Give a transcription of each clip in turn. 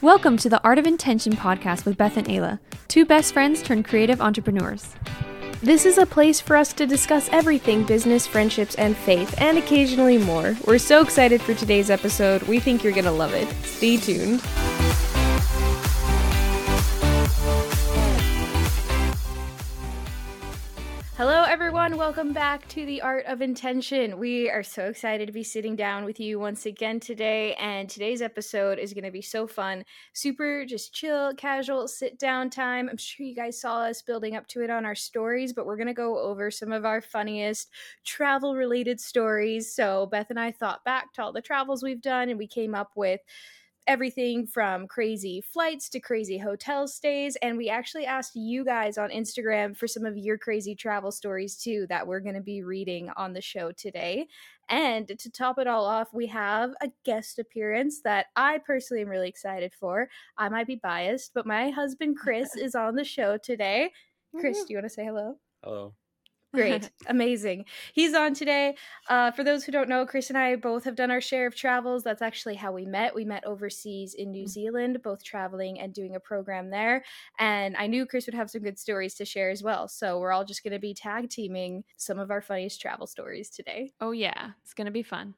Welcome to the Art of Intention podcast with Beth and Ayla, two best friends turned creative entrepreneurs. This is a place for us to discuss everything business, friendships, and faith, and occasionally more. We're so excited for today's episode. We think you're going to love it. Stay tuned. Everyone. Welcome back to the Art of Intention. We are so excited to be sitting down with you once again today. And today's episode is going to be so fun. Super just chill, casual, sit down time. I'm sure you guys saw us building up to it on our stories, but we're going to go over some of our funniest travel related stories. So, Beth and I thought back to all the travels we've done, and we came up with everything from crazy flights to crazy hotel stays. And we actually asked you guys on Instagram for some of your crazy travel stories too that we're going to be reading on the show today. And to top it all off, we have a guest appearance that I personally am really excited for. I might be biased, but my husband Chris is on the show today. Chris, do you want to say hello? Hello. Great. Amazing. He's on today. Uh, for those who don't know, Chris and I both have done our share of travels. That's actually how we met. We met overseas in New mm. Zealand, both traveling and doing a program there. And I knew Chris would have some good stories to share as well. So we're all just going to be tag teaming some of our funniest travel stories today. Oh, yeah. It's going to be fun.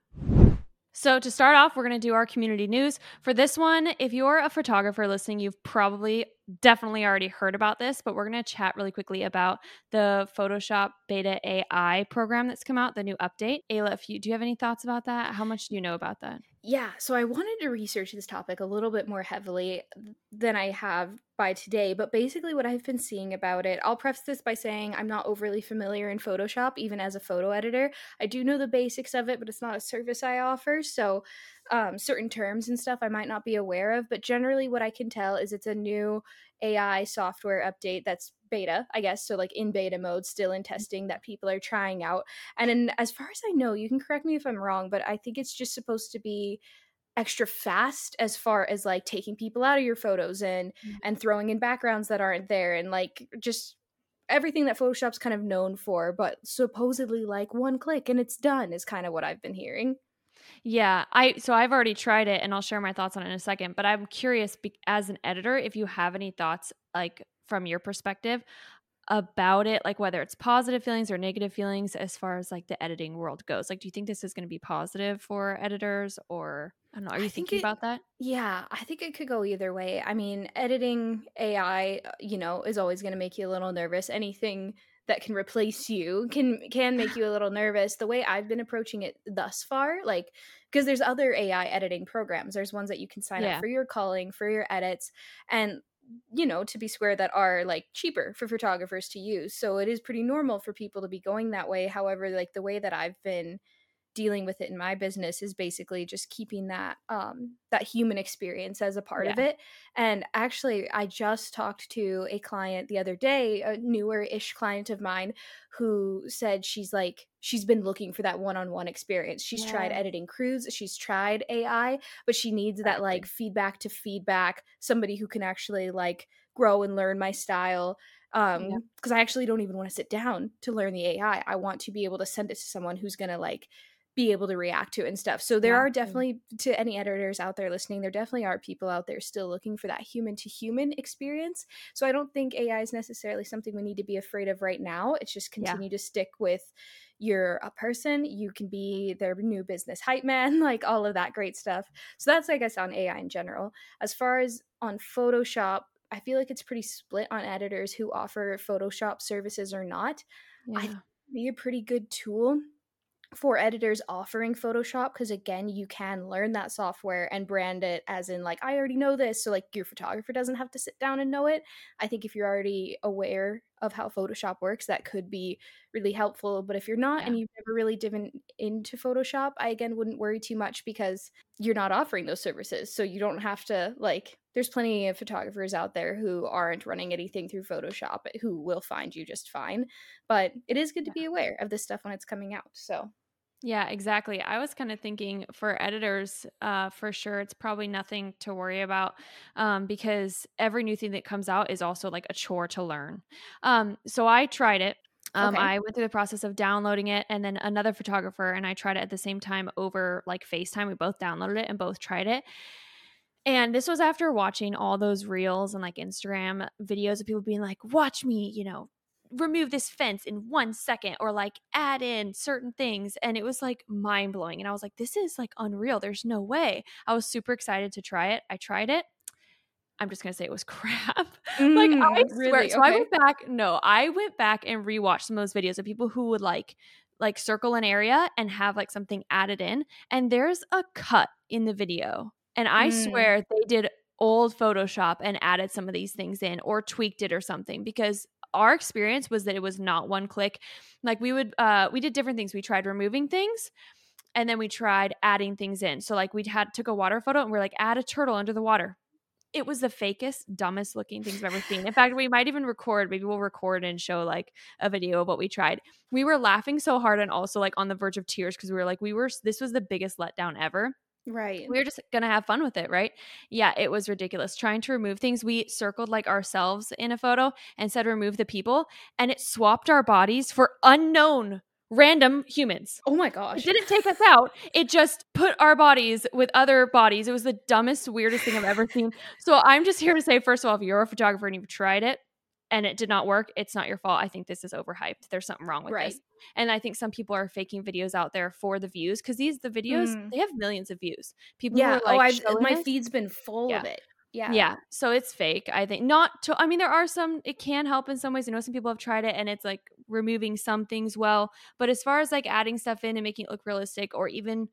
So, to start off, we're going to do our community news. For this one, if you're a photographer listening, you've probably definitely already heard about this, but we're going to chat really quickly about the Photoshop Beta AI program that's come out, the new update. Ayla, if you do you have any thoughts about that? How much do you know about that? Yeah, so I wanted to research this topic a little bit more heavily than I have by today, but basically what I've been seeing about it, I'll preface this by saying I'm not overly familiar in Photoshop, even as a photo editor. I do know the basics of it, but it's not a service I offer, so um, certain terms and stuff I might not be aware of, but generally what I can tell is it's a new AI software update that's beta, I guess, so like in beta mode, still in testing that people are trying out. And in, as far as I know, you can correct me if I'm wrong, but I think it's just supposed to be extra fast as far as like taking people out of your photos and mm-hmm. and throwing in backgrounds that aren't there and like just everything that Photoshop's kind of known for, but supposedly like one click and it's done is kind of what I've been hearing. Yeah, I so I've already tried it and I'll share my thoughts on it in a second, but I'm curious be, as an editor if you have any thoughts like from your perspective about it like whether it's positive feelings or negative feelings as far as like the editing world goes. Like do you think this is going to be positive for editors or I don't know, are you thinking it, about that? Yeah, I think it could go either way. I mean, editing AI, uh, you know, is always going to make you a little nervous. Anything that can replace you can can make you a little nervous. The way i've been approaching it thus far like because there's other ai editing programs. There's ones that you can sign yeah. up for your calling for your edits and you know to be square that are like cheaper for photographers to use. So it is pretty normal for people to be going that way. However like the way that i've been dealing with it in my business is basically just keeping that um that human experience as a part yeah. of it and actually i just talked to a client the other day a newer ish client of mine who said she's like she's been looking for that one-on-one experience she's yeah. tried editing crews she's tried ai but she needs that like feedback to feedback somebody who can actually like grow and learn my style um because yeah. i actually don't even want to sit down to learn the ai i want to be able to send it to someone who's going to like be able to react to it and stuff. So there yeah. are definitely to any editors out there listening, there definitely are people out there still looking for that human to human experience. So I don't think AI is necessarily something we need to be afraid of right now. It's just continue yeah. to stick with you're a person, you can be their new business hype man, like all of that great stuff. So that's I guess on AI in general. As far as on Photoshop, I feel like it's pretty split on editors who offer Photoshop services or not. Yeah. I be a pretty good tool for editors offering Photoshop because again, you can learn that software and brand it as in like I already know this, so like your photographer doesn't have to sit down and know it. I think if you're already aware of how Photoshop works, that could be really helpful. But if you're not yeah. and you've never really driven into Photoshop, I again wouldn't worry too much because you're not offering those services. So you don't have to like there's plenty of photographers out there who aren't running anything through Photoshop who will find you just fine. But it is good to be aware of this stuff when it's coming out. So yeah, exactly. I was kind of thinking for editors, uh, for sure, it's probably nothing to worry about um, because every new thing that comes out is also like a chore to learn. Um, so I tried it. Um, okay. I went through the process of downloading it, and then another photographer and I tried it at the same time over like FaceTime. We both downloaded it and both tried it. And this was after watching all those reels and like Instagram videos of people being like, watch me, you know, remove this fence in one second or like add in certain things. And it was like mind blowing. And I was like, this is like unreal. There's no way. I was super excited to try it. I tried it. I'm just gonna say it was crap. Mm, like I swear. Really? So okay. I went back. No, I went back and rewatched some of those videos of people who would like like circle an area and have like something added in. And there's a cut in the video. And I mm. swear they did old Photoshop and added some of these things in or tweaked it or something because our experience was that it was not one click. Like we would uh we did different things. We tried removing things and then we tried adding things in. So like we had took a water photo and we're like add a turtle under the water. It was the fakest, dumbest looking things I've ever seen. In fact, we might even record, maybe we'll record and show like a video of what we tried. We were laughing so hard and also like on the verge of tears because we were like, we were this was the biggest letdown ever. Right. We were just going to have fun with it, right? Yeah, it was ridiculous. Trying to remove things, we circled like ourselves in a photo and said remove the people, and it swapped our bodies for unknown random humans. Oh my gosh. It didn't take us out. It just put our bodies with other bodies. It was the dumbest, weirdest thing I've ever seen. So I'm just here to say, first of all, if you're a photographer and you've tried it, and it did not work, it's not your fault. I think this is overhyped. There's something wrong with right. this. And I think some people are faking videos out there for the views because these the videos mm. they have millions of views. People yeah. oh, like, oh, my feed's been full yeah. of it. Yeah. Yeah. So it's fake. I think not to I mean there are some it can help in some ways. I know some people have tried it and it's like removing some things well, but as far as like adding stuff in and making it look realistic or even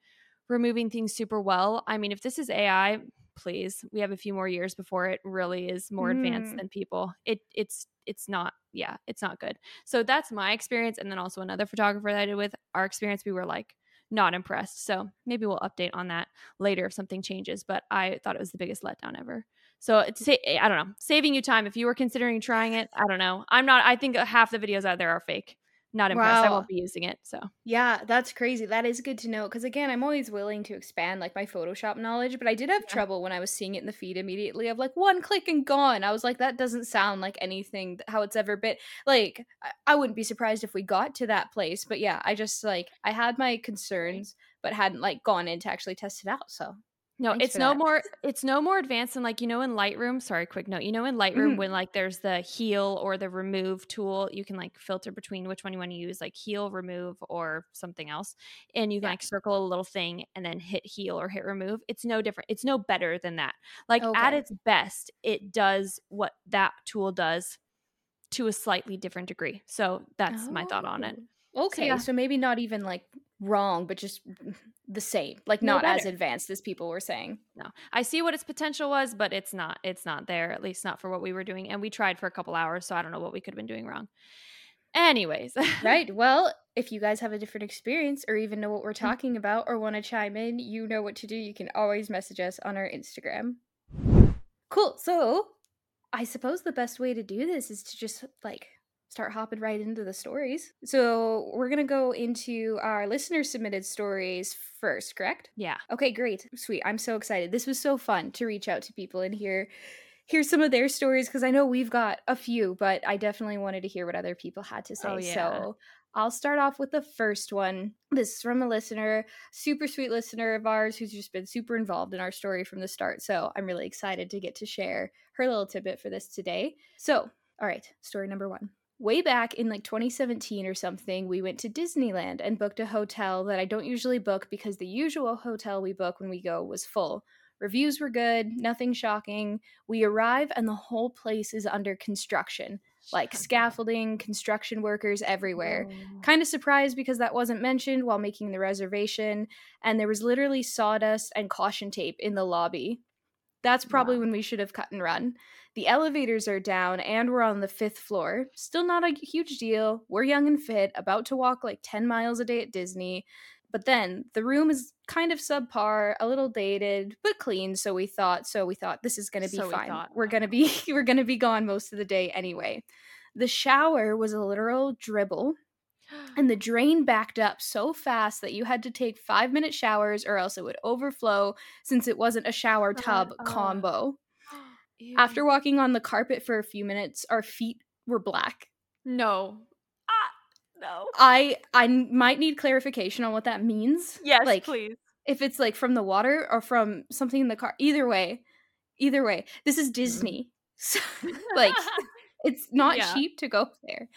removing things super well, I mean if this is AI, please. We have a few more years before it really is more mm. advanced than people. It it's it's not yeah it's not good so that's my experience and then also another photographer that i did with our experience we were like not impressed so maybe we'll update on that later if something changes but i thought it was the biggest letdown ever so it's i don't know saving you time if you were considering trying it i don't know i'm not i think half the videos out there are fake not impressed. Wow. I won't be using it. So yeah, that's crazy. That is good to know because again, I'm always willing to expand like my Photoshop knowledge, but I did have yeah. trouble when I was seeing it in the feed immediately of like one click and gone. I was like, that doesn't sound like anything how it's ever been. Like I, I wouldn't be surprised if we got to that place, but yeah, I just like I had my concerns, but hadn't like gone in to actually test it out. So no, Thanks it's no that. more it's no more advanced than like you know in Lightroom, sorry, quick note. You know in Lightroom mm. when like there's the heal or the remove tool, you can like filter between which one you want to use, like heal, remove or something else. And you can yeah. like circle a little thing and then hit heal or hit remove. It's no different. It's no better than that. Like okay. at its best, it does what that tool does to a slightly different degree. So that's oh. my thought on it. Oh, okay, so, yeah. so maybe not even like wrong, but just the same, like not as advanced as people were saying. No, I see what its potential was, but it's not. It's not there. At least not for what we were doing, and we tried for a couple hours, so I don't know what we could have been doing wrong. Anyways, right. Well, if you guys have a different experience or even know what we're mm. talking about or want to chime in, you know what to do. You can always message us on our Instagram. Cool. So, I suppose the best way to do this is to just like start hopping right into the stories. So we're gonna go into our listener submitted stories first, correct? Yeah. Okay, great. Sweet. I'm so excited. This was so fun to reach out to people and hear hear some of their stories because I know we've got a few, but I definitely wanted to hear what other people had to oh, say. Oh, yeah. So I'll start off with the first one. This is from a listener, super sweet listener of ours who's just been super involved in our story from the start. So I'm really excited to get to share her little tidbit for this today. So, all right, story number one way back in like 2017 or something, we went to Disneyland and booked a hotel that I don't usually book because the usual hotel we book when we go was full. Reviews were good, nothing shocking. We arrive and the whole place is under construction. Like scaffolding, construction workers everywhere. Kind of surprised because that wasn't mentioned while making the reservation, and there was literally sawdust and caution tape in the lobby. That's probably wow. when we should have cut and run. The elevators are down and we're on the fifth floor. Still not a huge deal. We're young and fit, about to walk like 10 miles a day at Disney. But then the room is kind of subpar, a little dated, but clean. So we thought, so we thought this is going to be so fine. We are going to be, we're going to be gone most of the day anyway. The shower was a literal dribble and the drain backed up so fast that you had to take five minute showers or else it would overflow since it wasn't a shower tub uh, combo. Ew. After walking on the carpet for a few minutes, our feet were black. No. Ah, no. I I might need clarification on what that means. Yes, like, please. If it's like from the water or from something in the car, either way, either way, this is Disney. So, like it's not Yeah. cheap to go there.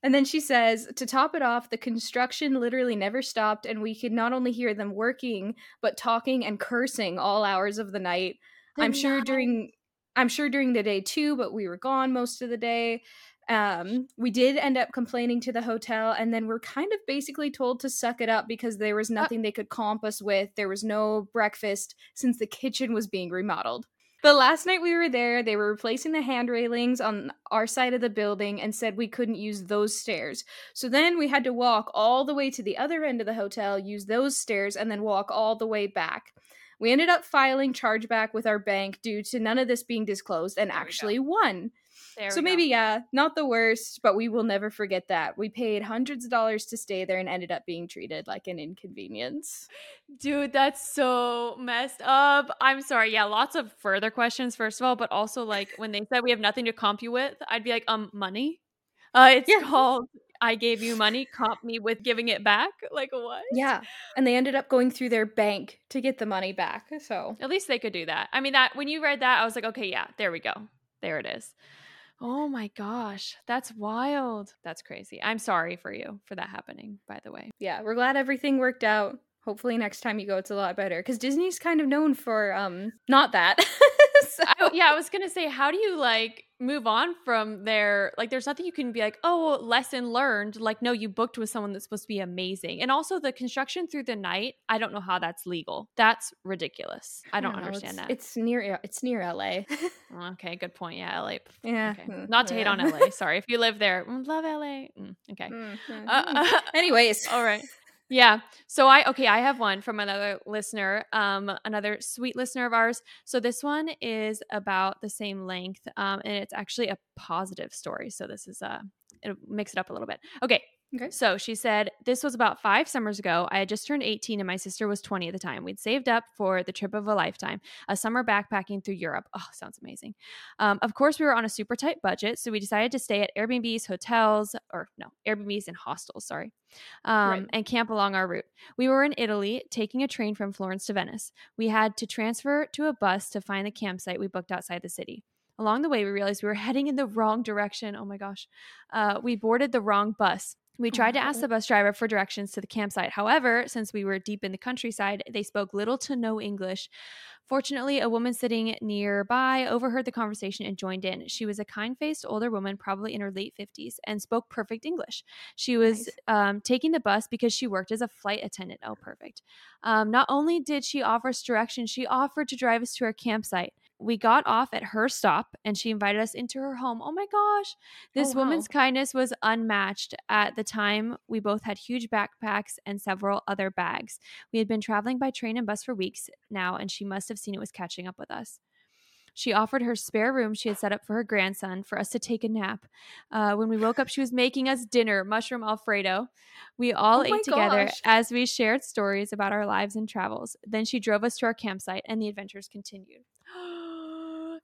And then she says, to top it off, the construction literally never stopped, and we could not only hear them working, but talking and cursing all hours of the night. I'm sure during I'm sure during the day too, but we were gone most of the day. Um, we did end up complaining to the hotel, and then we're kind of basically told to suck it up because there was nothing they could comp us with. There was no breakfast since the kitchen was being remodeled. The last night we were there, they were replacing the hand railings on our side of the building and said we couldn't use those stairs. So then we had to walk all the way to the other end of the hotel, use those stairs, and then walk all the way back. We ended up filing chargeback with our bank due to none of this being disclosed and There actually won. There so we go. maybe, yeah, not the worst, but we will never forget that. We paid hundreds of dollars to stay there and ended up being treated like an inconvenience. Dude, that's so messed up. I'm sorry. Yeah, lots of further questions, first of all, but also like when they said we have nothing to comp you with, I'd be like, um, money? Uh, it's Yeah. called I gave you money, comp me with giving it back. Like what? Yeah. And they ended up going through their bank to get the money back. So At least they could do that. I mean, that when you read that, I was like, okay, yeah, there we go. There it is. Oh my gosh, that's wild. That's crazy. I'm sorry for you for that happening, by the way. yeah, we're glad everything worked out. Hopefully next time you go it's a lot better because Disney's kind of known for um not that. so, I, yeah, I was gonna say, how do you like move on from there? Like, there's nothing you can be like, oh, lesson learned. Like, no, you booked with someone that's supposed to be amazing, and also the construction through the night. I don't know how that's legal. That's ridiculous. I don't know, understand it's, that. It's near it's near LA. okay, good point. Yeah, LA. yeah. Okay. mm, Not to hate on LA. Sorry if you live there. Mm, Love LA. Mm, okay. Mm, mm, Uh, uh, Anyways, all right. Yeah. So I okay, I have one from another listener, um, another sweet listener of ours. So this one is about the same length, um, and it's actually a positive story. So this is uh it'll mix it up a little bit. Okay. Okay. So she said, This was about five summers ago. I had just turned 18 and my sister was 20 at the time. We'd saved up for the trip of a lifetime, a summer backpacking through Europe. Oh, sounds amazing. Um, of course, we were on a super tight budget. So we decided to stay at Airbnbs, hotels, or no, Airbnbs and hostels, sorry, um, Right. and camp along our route. We were in Italy, taking a train from Florence to Venice. We had to transfer to a bus to find the campsite we booked outside the city. Along the way, we realized we were heading in the wrong direction. Oh my gosh. Uh, we boarded the wrong bus. We tried to ask Oh. the bus driver for directions to the campsite. However, since we were deep in the countryside, they spoke little to no English. Fortunately, a woman sitting nearby overheard the conversation and joined in. She was a kind faced older woman, probably in her late 50s, and spoke perfect English. She was Nice. um, taking the bus because she worked as a flight attendant. Oh, perfect. Um, not only did she offer us directions, she offered to drive us to our campsite. We got off at her stop and she invited us into her home. Oh my gosh. This wow. woman's kindness was unmatched. At the time, we both had huge backpacks and several other bags. We had been traveling by train and bus for weeks now, and she must have seen it was catching up with us. She offered her spare room she had set up for her grandson for us to take a nap. Uh, when we woke up, she was making us dinner, mushroom Alfredo. We all Oh ate together gosh. as we shared stories about our lives and travels. Then she drove us to our campsite, and the adventures continued.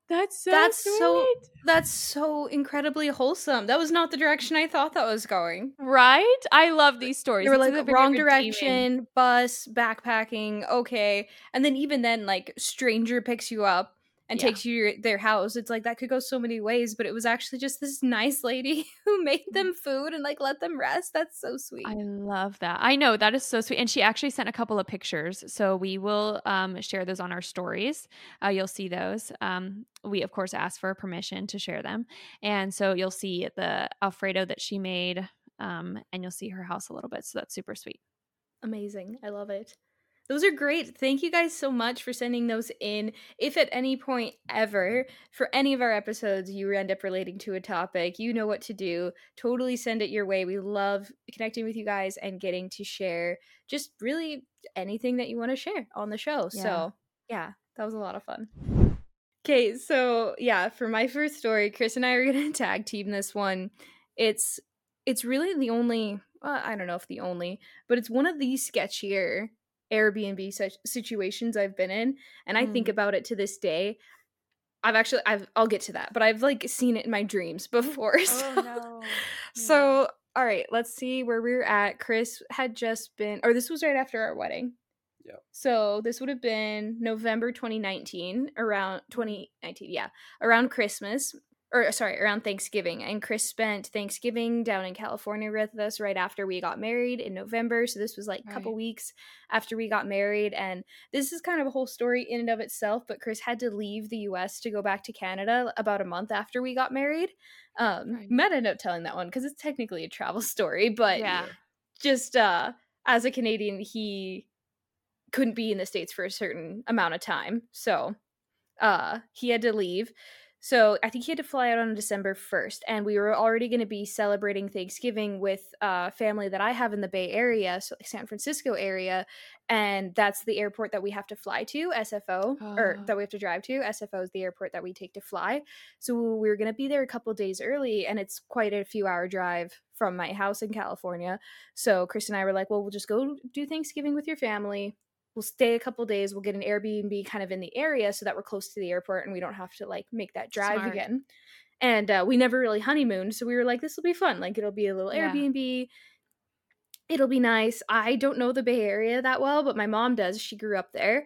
That's so That's so- That's so incredibly wholesome. That was not the direction I thought that was going. right. I love these stories. They were It's like very wrong direction, bus, backpacking, okay. And then even then, like stranger picks you up and Yeah. takes you to your, their house. It's like that could go so many ways, but it was actually just this nice lady who made them food and like let them rest. That's so sweet. I love that. I know that is so sweet. And she actually sent a couple of pictures. So we will um, share those on our stories. Uh, you'll see those. Um, we, of course, asked for permission to share them. And so you'll see the Alfredo that she made um, and you'll see her house a little bit. So that's super sweet. Amazing. I love it. Those are great. Thank you guys so much for sending those in. If at any point ever, for any of our episodes, you end up relating to a topic, you know what to do. Totally send it your way. We love connecting with you guys and getting to share just really anything that you want to share on the show. Yeah. So, yeah, that was a lot of fun. Okay, so yeah, for my first story, Chris and I are going to tag team this one. It's it's really the only well, I don't know if the only, but it's one of the sketchier Airbnb such situations I've been in, and I think Mm. about it to this day. I've actually I've I'll get to that, but I've like seen it in my dreams before. So, no. so all right, let's see where we're at. Chris had just been or this was right after our wedding. Yeah. So this would have been November 2019, around 2019, yeah, around Christmas or sorry, around Thanksgiving. And Chris spent Thanksgiving down in California with us right after we got married in November. So this was like a couple Right. weeks after we got married. And this is kind of a whole story in and of itself. But Chris had to leave the US to go back to Canada about a month after we got married. Um, Right. Up telling that one because it's technically a travel story, but Yeah. just uh as a Canadian, he couldn't be in the States for a certain amount of time. So uh he had to leave. So I think he had to fly out on December 1st. And we were already gonna be celebrating Thanksgiving with uh family that I have in the Bay Area, so like San Francisco area. And that's the airport that we have to fly to, SFO, or Oh. that we have to drive to. SFO is the airport that we take to fly. So we were gonna be there a couple days early, and it's quite a few hour drive from my house in California. So Chris and I were like, well, we'll just go do Thanksgiving with your family. We'll stay a couple days. We'll get an Airbnb kind of in the area so that we're close to the airport and we don't have to like make that drive Smart. again. And uh, we never really honeymooned, so we were like, this will be fun. Like it'll be a little Yeah. Airbnb. It'll be nice. I don't know the Bay Area that well, but my mom does. She grew up there.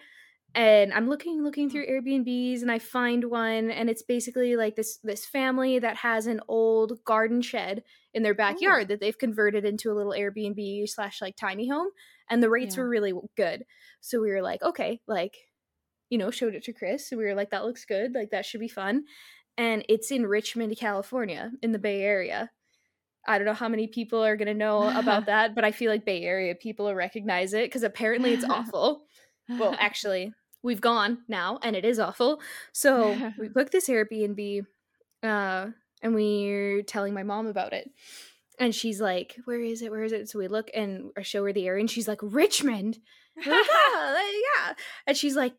And I'm looking looking through Airbnbs and I find one and it's basically like this this family that has an old garden shed in their backyard that they've converted into a little Airbnb slash like tiny home and the rates Yeah. were really good. So we were like, okay, like, you know, showed it to Chris. So we were like, that looks good. Like that should be fun. And it's in Richmond, California, in the Bay Area. I don't know how many people are gonna know about that, but I feel like Bay Area people will recognize it because apparently it's awful. well, actually, we've gone now and it is awful. So we booked this Airbnb uh, and we're telling my mom about it. And she's like, Where is it? Where is it? So we look and I show her the area and she's like, Richmond. Like, "Ah, uh, yeah. And she's like,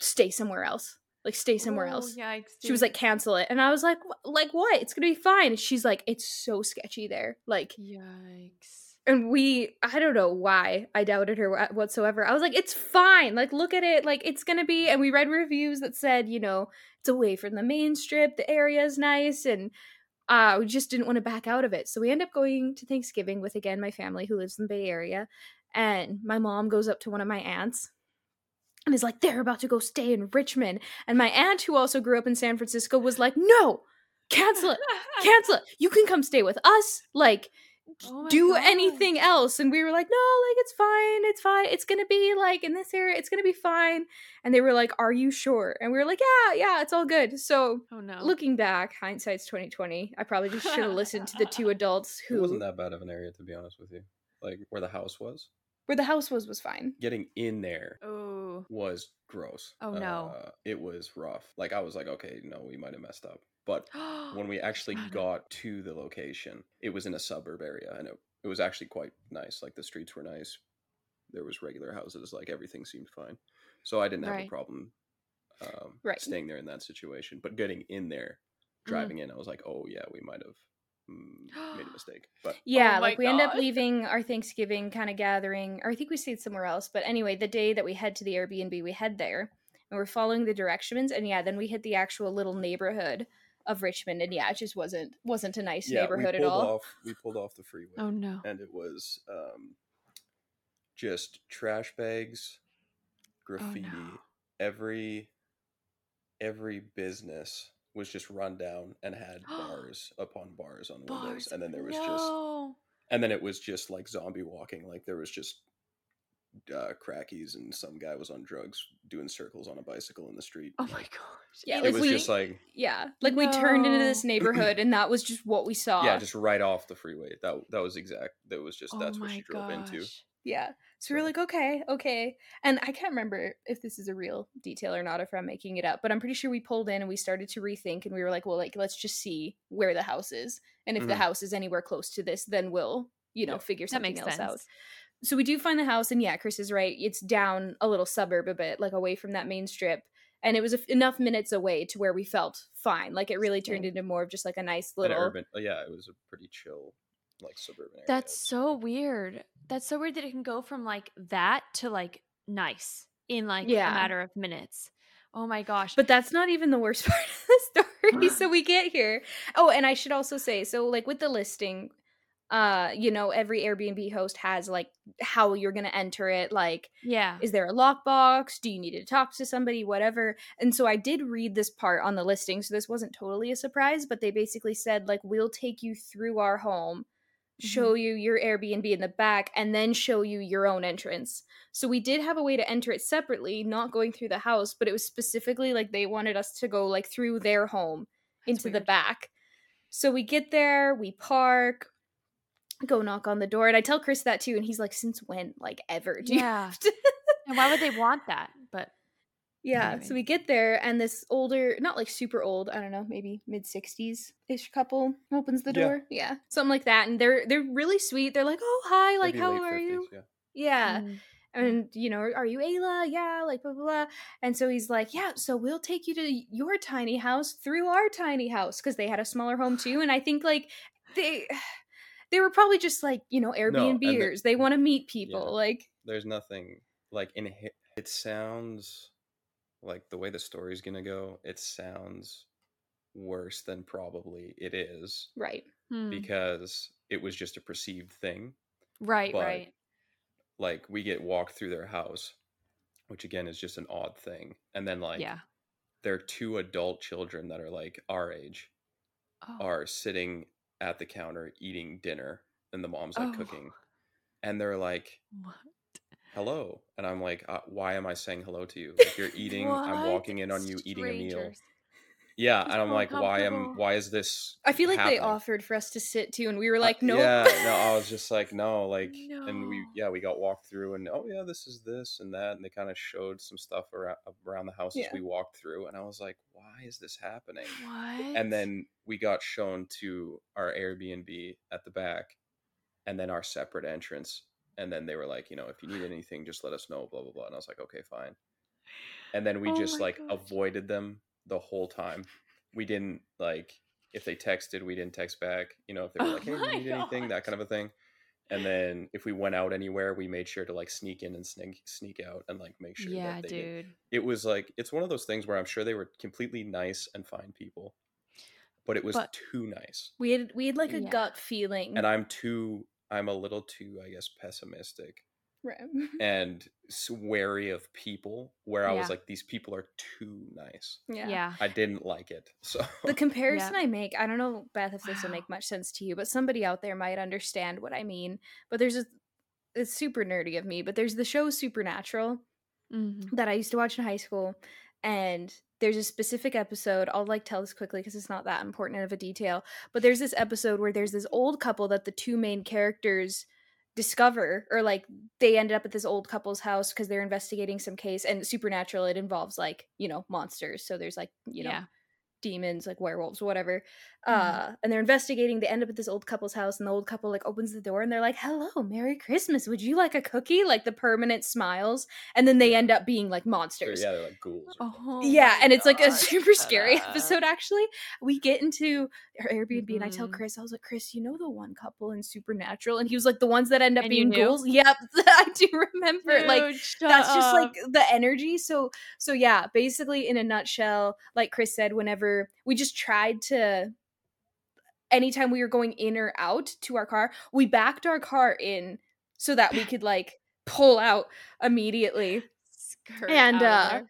Stay somewhere else. Like, stay somewhere Oh, else. Yikes, She was like, Cancel it. And I was like, Like, what? It's going to be fine. And she's like, It's so sketchy there. Like, Yikes. and we i don't know why i doubted her whatsoever i was like it's fine like look at it like it's gonna be and we read reviews that said you know it's away from the main strip the area is nice and uh we just didn't want to back out of it. So we end up going to thanksgiving with again my family who lives in the bay area and my mom goes up to one of my aunts and is like they're about to go stay in richmond. And my aunt who also grew up in san francisco was like no cancel it cancel it. You can come stay with us. Like Oh do gosh. anything else and we were like no like it's fine it's fine it's gonna be like in this area it's gonna be fine and they were like are you sure and we were like yeah yeah it's all good so Oh no. looking back hindsight's 2020 i probably just should have listened to the two adults It who wasn't that bad of an area to be honest with you. Like where the house was, where the house was was fine getting in there Oh. was gross. Oh, no. Uh, it was rough. Like I was like, okay, no, we might have messed up. But when we actually got to the location, it was in a suburb area, and it, it was actually quite nice. Like the streets were nice. There was regular houses. Like everything seemed fine. So I didn't have Right. a problem um, Right. staying there in that situation. But getting in there, Mm. driving in, I was like, oh yeah, we might have mm, made a mistake. But yeah Oh like we end up leaving our thanksgiving kind of gathering or i think we stayed somewhere else but anyway the day that we head to the airbnb we head there and we're following the directions and yeah then we hit the actual little neighborhood of richmond and yeah it just wasn't wasn't a nice yeah, neighborhood we at pulled all off. We pulled off the freeway. Oh no. and it was um, just trash bags, graffiti. Every every business was just run down and had bars upon bars on windows, Bars. and then there was just and then it was just like zombie walking. Like there was just uh, crackies, and some guy was on drugs doing circles on a bicycle in the street. Oh my gosh. Yeah, it like was we- just like yeah like we turned into this neighborhood and that was just what we saw yeah, just right off the freeway. That that was exact. That was just oh that's what my she drove into. Yeah. So we were like, okay, okay. And I can't remember if this is a real detail or not, if I'm making it up, but I'm pretty sure we pulled in and we started to rethink and we were like, well, like, let's just see where the house is. And if the Mhm. house is anywhere close to this, then we'll, you know, Yeah. figure something else sense. out. So we do find the house, and yeah, Chris is right. It's down a little suburb a bit, like away from that main strip. And it was a- enough minutes away to where we felt fine. Like it really turned Same. into more of just like a nice An little. urban, uh, yeah, it was a pretty chill, like suburban area. That's so weird. That's so weird that it can go from like that to like nice in like Yeah. a matter of minutes. Oh my gosh. But that's not even the worst part of the story. so we get here. Oh, and I should also say, so like with the listing, uh you know every airbnb host has like how you're gonna enter it like Yeah. is there a lockbox? Do you need to talk to somebody? whatever. And so i did read this part on the listing so this wasn't totally a surprise but they basically said like we'll take you through our home show you your airbnb in the back and then show you your own entrance. So we did have a way to enter it separately not going through the house but it was specifically like they wanted us to go like through their home That's into the back. So we get there we park go knock on the door and i tell chris that too and he's like since when like ever do you Yeah. have to And why would they want that? But Yeah, Anyway. so we get there, and this older, not like super old, I don't know, maybe mid sixties ish couple opens the door. Yeah. something like that, and they're they're really sweet. They're like, "Oh, hi, like, Maybe how are 50s, you?" Yeah. Yeah, mm, and you know, are you Ayla? Yeah, like blah blah blah. And so he's like, "Yeah, so we'll take you to your tiny house through our tiny house because they had a smaller home too." And I think like they they were probably just like you know Airbnbers. they want to meet people. Yeah. Like, There's nothing like in it. It sounds like the way the story's gonna go. It sounds worse than probably it is right? hmm. because it was just a perceived thing. right, but- right. Like we get walked through their house, which again is just an odd thing, and then like yeah. are two adult children that are like our age Oh. are sitting at the counter eating dinner and the mom's like Oh. cooking and they're like What? hello and i'm like uh, why am i saying hello to you like you're eating i'm walking in on you eating a meal Strangers. Yeah and i'm like why am why is this I feel like they offered for us to sit too, and we were Uh, like, "No." yeah no i was just like no like and we yeah we got walked through and oh yeah this is this and that and they kind of showed some stuff around around the house Yeah. as we walked through and i was like why is this happening What? and then we got shown to our Airbnb at the back and then our separate entrance and then they were like you know if you need anything just let us know blah blah blah and I was like okay fine and then we Oh just like gosh. avoided them the whole time we didn't like if they texted we didn't text back you know if they were Oh like hey do you need anything that kind of a thing and then if we went out anywhere we made sure to like sneak in and sneak sneak out and like make sure yeah, that they didn't dude. it was like it's one of those things where I'm sure they were completely nice and fine people, but it was But- too nice, We had we had like a Yeah. gut feeling. and I'm too I'm a little too I guess pessimistic Right. and s- wary of people. Where I Yeah. was like, these people are too nice. yeah. Yeah. I didn't like it, so The comparison I make, I don't know, Beth, if this will make much sense to you, but somebody out there might understand what I mean. But there's a, it's super nerdy of me, but there's the show Supernatural Mhm. that I used to watch in high school, and there's a specific episode. I'll like tell this quickly because it's not that important of a detail. But there's this episode where there's this old couple that the two main characters discover or like they ended up at this old couple's house because they're investigating some case and supernatural it involves like you know monsters so there's like you know yeah. Demons like werewolves whatever Mhm. uh and they're investigating they end up at this old couple's house and the old couple like opens the door and they're like hello merry christmas would you like a cookie like the permanent smiles and then they end up being like monsters yeah, they're like ghouls. Oh yeah, my and it's like a super shut scary up. episode. Actually, we get into our Airbnb, and I tell Mhm. Chris, I was like, Chris, you know the one couple in Supernatural, and he was like, the ones that end up And being knew? ghouls. Yep, I do remember. like Dude, shut that's just like the energy. So, so yeah, basically, in a nutshell, like Chris said, whenever we just tried to. Anytime we were going in or out to our car, we backed our car in so that we could like pull out immediately. Skirt and, uh.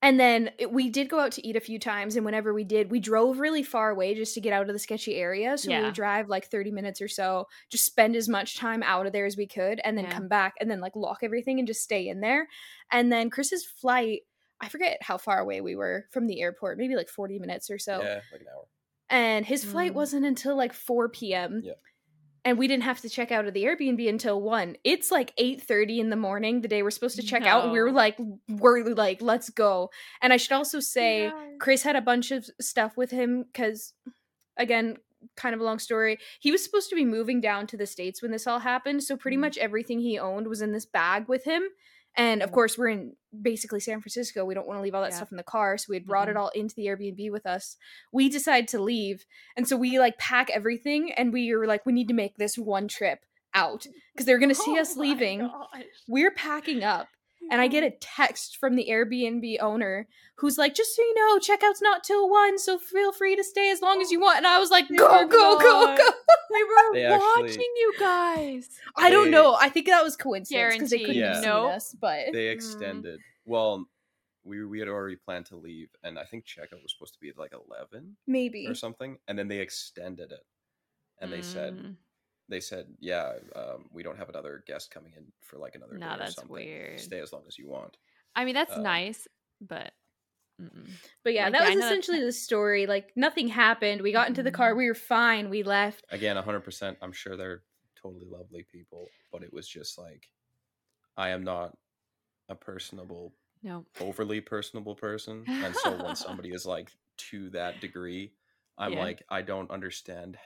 And then it, we did go out to eat a few times, and whenever we did, we drove really far away just to get out of the sketchy area. So we would drive like 30 minutes or so, just spend as much time out of there as we could, and then Yeah. come back and then like lock everything and just stay in there. And then Chris's flight, I forget how far away we were from the airport, maybe like 40 minutes or so. yeah, like an hour. And his flight Mm. wasn't until like 4 p.m. Yeah. And we didn't have to check out of the Airbnb until 1. It's like 8:30 in the morning the day we're supposed to check out and we were like we're like let's go. And I should also say Yes. Chris had a bunch of stuff with him cuz again kind of a long story. He was supposed to be moving down to the states when this all happened, so pretty Mhm. much everything he owned was in this bag with him. And of course, we're in basically San Francisco. We don't want to leave all that Yeah. stuff in the car, so we had brought it Mm-mm. all into the Airbnb with us. We decide to leave, and so we like pack everything, and we were like, we need to make this one trip out because they're gonna see oh us Oh my leaving. gosh. We're packing up, and I get a text from the Airbnb owner who's like, "Just so you know, checkout's not till one, so feel free to stay as long as you want." And I was like, They "Go, were go, go, go!" They were They actually- watching you guys. I don't know. I think that was coincidence because they couldn't Guaranteed. have Yeah. seen Nope. us, but They Mm. extended. Well, we we had already planned to leave, and I think checkout was supposed to be at like eleven maybe. or something, and then they extended it, and they said Mm. They said, yeah, um, we don't have another guest coming in for like another No, day or that's something. weird. Stay as long as you want. I mean, that's Um, nice, but mm-mm. But yeah, Like, that yeah, was know that- essentially the story. Like nothing happened. We got into the car. Mhm. We were fine. We left. Again, hundred percent. I'm sure they're totally lovely people, but it was just like, I am not a personable, no. overly personable person, and so when somebody is like to that degree, I'm Yeah. like, I don't understand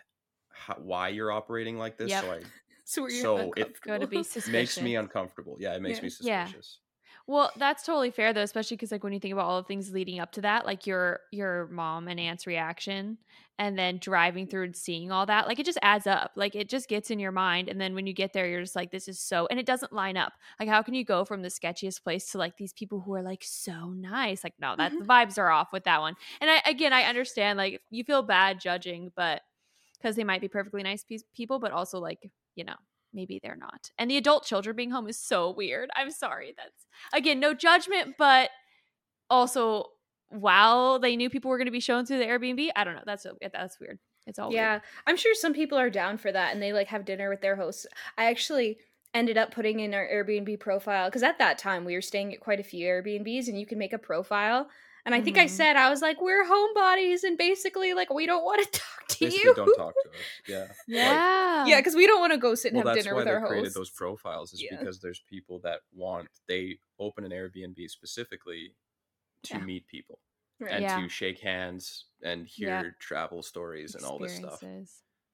how, why you're operating like this. Yep. So I So So it- uncomfortable. Go to be suspicious. makes me uncomfortable. Yeah, it makes Yeah. me Yeah. suspicious. Well, that's totally fair though, especially because like when you think about all the things leading up to that, like your your mom and aunt's reaction, and then driving through and seeing all that, like it just adds up. Like it just gets in your mind, and then when you get there, you're just like, this is so, and it doesn't line up. Like how can you go from the sketchiest place to like these people who are like so nice? Like no, that mm-hmm. the vibes are off with that one. And I again, I understand like you feel bad judging, but because they might be perfectly nice pe- people, but also like you know maybe they're not. And the adult children being home is so weird. I'm sorry. That's again no judgment, but also wow, they knew people were going to be shown through the Airbnb. I don't know. That's that's weird. It's all Yeah, weird. I'm sure some people are down for that, and they like have dinner with their hosts. I actually ended up putting in our Airbnb profile because at that time we were staying at quite a few Airbnbs, and you can make a profile. And I think I Mhm. said I was like, we're homebodies, and basically like we don't want to talk to Basically, you. don't talk to us. Yeah. Like, Yeah. yeah, because we don't want to go sit and well, have that's dinner why with they our created those profiles is Yeah. because there's people that want they open an Airbnb specifically to Yeah. meet people Right. and Yeah. to shake hands and hear Yeah. travel stories and all this stuff.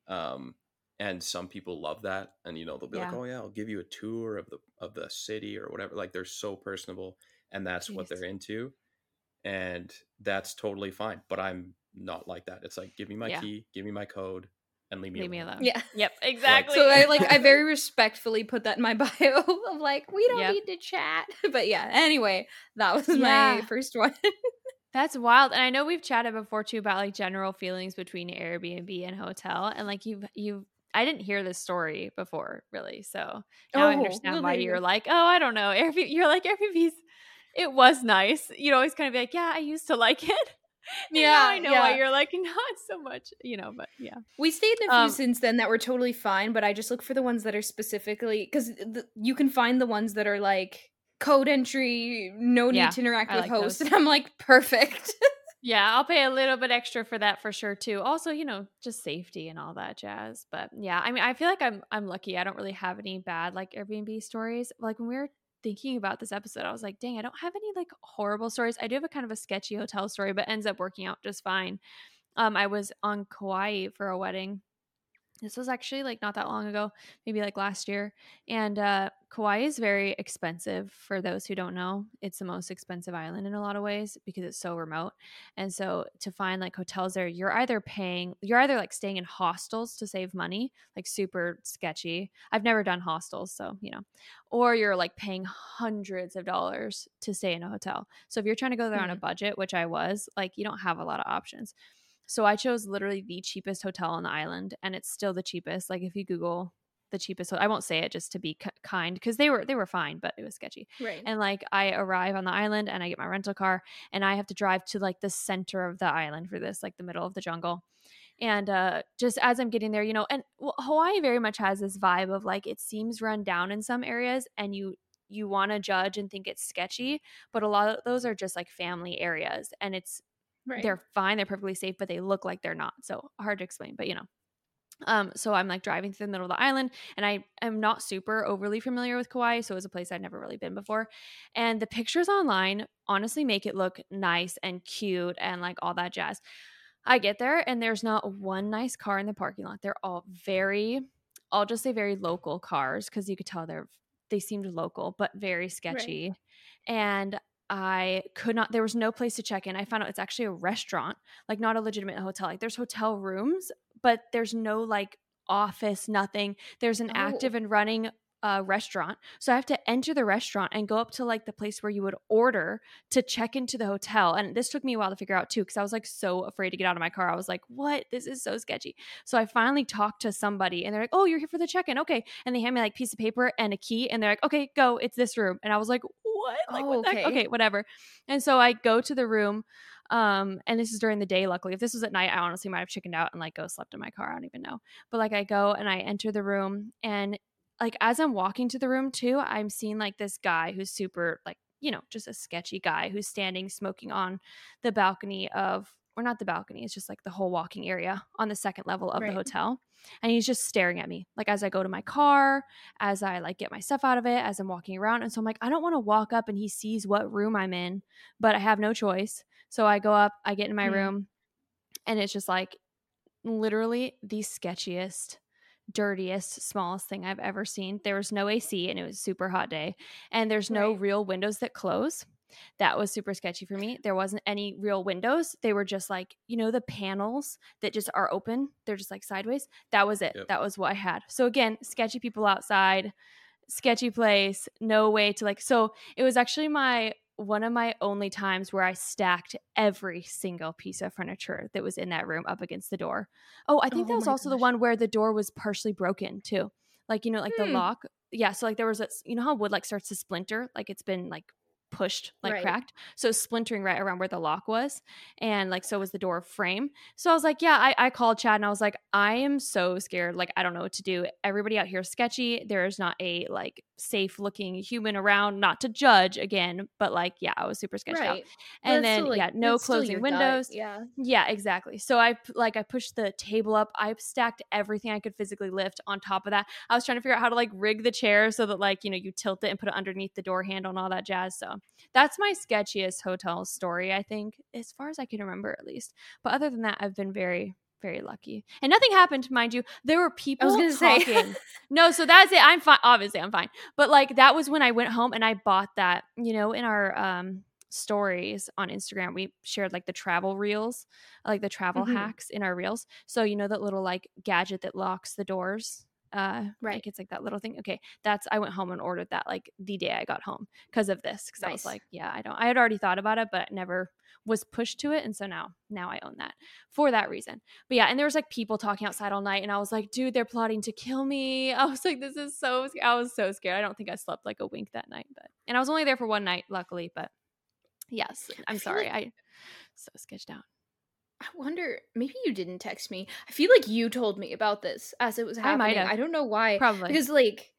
Um, and some people love that, and you know they'll be like, "Oh yeah, I'll give you a tour of the of the city or whatever." Like they're so personable, and that's what they're into, and that's totally fine. But I'm not like that. It's like, give me my Yeah. key, give me my code, and leave me Leave me alone. alone. Yeah. Yep. Exactly. So I like I very respectfully put that in my bio of like we don't Yep. need to chat. But yeah, anyway, that was Yeah. my first one. That's wild. And I know we've chatted before too about like general feelings between Airbnb and hotel. And like you've you've I didn't hear this story before, really. So now I Oh, understand well, why you you're like, oh, I don't know. Airbnb you're like Airbnb's it was nice. You'd always kind of be like, Yeah, I used to like it. Yeah, I know why you're like not so much, you know, but yeah. We stayed in a few Um, since then that were totally fine, but I just look for the ones that are specifically because you can find the ones that are like code entry, no need Yeah, to interact I with like hosts, and I'm like perfect. Yeah, I'll pay a little bit extra for that for sure too. Also, you know, just safety and all that jazz. But yeah, I mean, I feel like I'm I'm lucky. I don't really have any bad like Airbnb stories. Like when we were thinking about this episode, I was like, dang, I don't have any like horrible stories. I do have a kind of a sketchy hotel story, but ends up working out just fine. Um, I was on Kauai for a wedding. This was actually like not that long ago, maybe like last year. And uh, Kauai is very expensive for those who don't know. It's the most expensive island in a lot of ways because it's so remote. And so to find like hotels there, you're either paying, you're either like staying in hostels to save money, like super sketchy. I've never done hostels, so you know, or you're like paying hundreds of dollars to stay in a hotel. So if you're trying to go there on a budget, which I was, like you don't have a lot of options. So I chose literally the cheapest hotel on the island, and it's still the cheapest. Like if you Google the cheapest, I won't say it just to be kind because they were they were fine, but it was sketchy. right. And like I arrive on the island and I get my rental car and I have to drive to like the center of the island for this, like the middle of the jungle. And uh just as I'm getting there, you know, and well, Hawaii very much has this vibe of like it seems run down in some areas and you you want to judge and think it's sketchy, but a lot of those are just like family areas and it's right. they're fine, they're perfectly safe, but they look like they're not. So hard to explain, but you know. Um, so I'm like driving through the middle of the island, and I am not super overly familiar with Kauai, so it was a place I'd never really been before. And the pictures online honestly make it look nice and cute and like all that jazz. I get there, and there's not one nice car in the parking lot. They're all very, I'll just say very local cars because you could tell they're they seemed local, but very sketchy. And I could not, there was no place to check in. I found out it's actually a restaurant, like not a legitimate hotel. Like there's hotel rooms, but there's no like office, nothing. There's an Oh. active and running a restaurant. So I have to enter the restaurant and go up to like the place where you would order to check into the hotel. And this took me a while to figure out too, because I was like so afraid to get out of my car. I was like, what? This is so sketchy. So I finally talked to somebody and they're like, oh, you're here for the check in. Okay. And they hand me like piece of paper and a key and they're like, okay, go. It's this room. And I was like, what? Like, Oh, what the heck? okay. Okay, whatever. And so I go to the room. Um, and this is during the day, luckily. If this was at night, I honestly might have chickened out and like go slept in my car. I don't even know. But like I go and I enter the room and like as I'm walking to the room too, I'm seeing like this guy who's super like, you know, just a sketchy guy who's standing smoking on the balcony of or not the balcony, it's just like the whole walking area on the second level of Right. the hotel. And he's just staring at me. Like as I go to my car, as I like get my stuff out of it, as I'm walking around. And so I'm like, I don't want to walk up and he sees what room I'm in, but I have no choice. So I go up, I get in my Hmm. room, and it's just like literally the sketchiest dirtiest smallest thing i've ever seen there was no ac and it was a super hot day and there's no Right. real windows that close that was super sketchy for me. There wasn't any real windows. They were just like you know the panels that just are open? They're just like sideways? That was it. Yep. that was what i had. So again sketchy people outside sketchy place no way to like so it was actually my one of my only times where i stacked every single piece of furniture that was in that room up against the door. Oh i think Oh that was also the one where the door was partially broken too. Like you know like the Hmm. lock yeah so like there was a you know how wood like starts to splinter? Like it's been like pushed like Right. cracked so splintering right around where the lock was and like so was the door frame so i was like yeah I, I called chad and i was like i am so scared like i don't know what to do everybody out here is sketchy there is not a like safe looking human around not to judge again but like yeah i was super sketched Right. But and then still, like- yeah no closing gut, windows Yeah. yeah, exactly. So i like I pushed the table up. I stacked everything I could physically lift on top of that. I was trying to figure out how to like rig the chair so that like, you know, you tilt it and put it underneath the door handle and all that jazz. So that's my sketchiest hotel story, I think, as far as I can remember at least. But other than that, I've been very very lucky. And nothing happened, mind you. There were people gonna say. talking. no, so that's it. I'm fine. Obviously, I'm fine. But like that was when I went home and I bought that, you know, in our um stories on Instagram, we shared like the travel reels, like the travel Mhm. hacks in our reels. So you know that little like gadget that locks the doors. Uh Right. like it's like that little thing. Okay. That's I went home and ordered that like the day I got home because of this. Cause I was like, yeah, I don't I had already thought about it, but never was pushed to it. And so now now I own that for that reason. But yeah, and there was like people talking outside all night, and I was like, dude, they're plotting to kill me. I was like, this is so. sc- I was so scared. I don't think I slept like a wink that night, but and I was only there for one night, luckily. But yes, I'm sorry. I so sketched out. I wonder, maybe you didn't text me. I feel like you told me about this as it was I happening. have. I don't know why. Probably Because like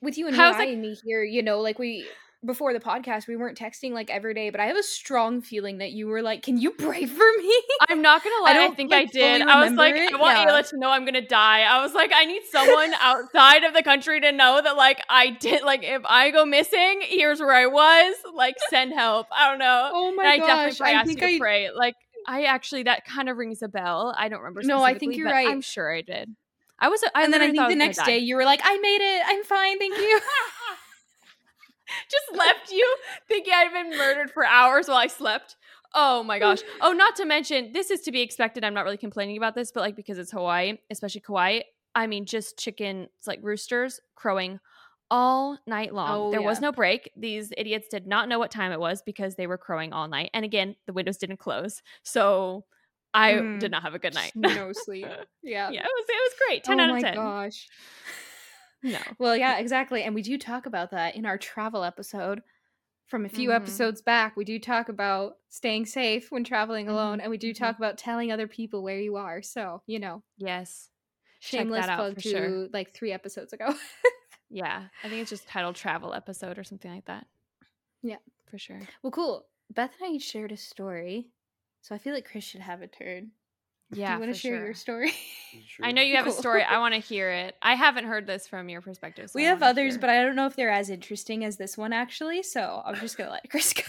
with you and I like- and me here, you know, like we before the podcast, we weren't texting like every day, but I have a strong feeling that you were like, "Can you pray for me?" I'm not gonna lie. I, don't, think I like, fully did. I was like, it, I want yeah. Ayla to know I'm gonna die. I was like, I need someone outside of the country to know that like I did. Like if I go missing, here's where I was. Like send help. I don't know. oh my and I gosh, definitely I asked think you to I pray. Like I actually that kind of rings a bell. I don't remember. No, I think you're right. I'm sure I did. I was. I and then I think the next day you were like, "I made it. I'm fine, thank you." just left you thinking I'd been murdered for hours while I slept. Oh my gosh. Oh, not to mention, this is to be expected. I'm not really complaining about this, but like because it's Hawaii, especially Kauai, I mean, just chicken, it's like roosters crowing all night long. Oh, there was no break. These idiots did not know what time it was because they were crowing all night. And again, the windows didn't close. So I Mm. did not have a good night. no sleep. Yeah. yeah, it was it was great. 10 oh out of my 10. gosh. No. Well, yeah, exactly. And we do talk about that in our travel episode from a few Mhm. episodes back. We do talk about staying safe when traveling alone, Mhm, and we do mhm. talk about telling other people where you are. So, you know, Yes. Shameless plug to sure. like three episodes ago. Yeah. I think it's just titled travel episode or something like that. Yeah. For sure. well, cool. Beth and I each shared a story. So I feel like Chris should have a turn. Yeah. do you want to share sure. your story? I know you have a story. I want to hear it. I haven't heard this from your perspective. so we I have others, hear. but I don't know if they're as interesting as this one actually. So I'm just gonna let Chris go.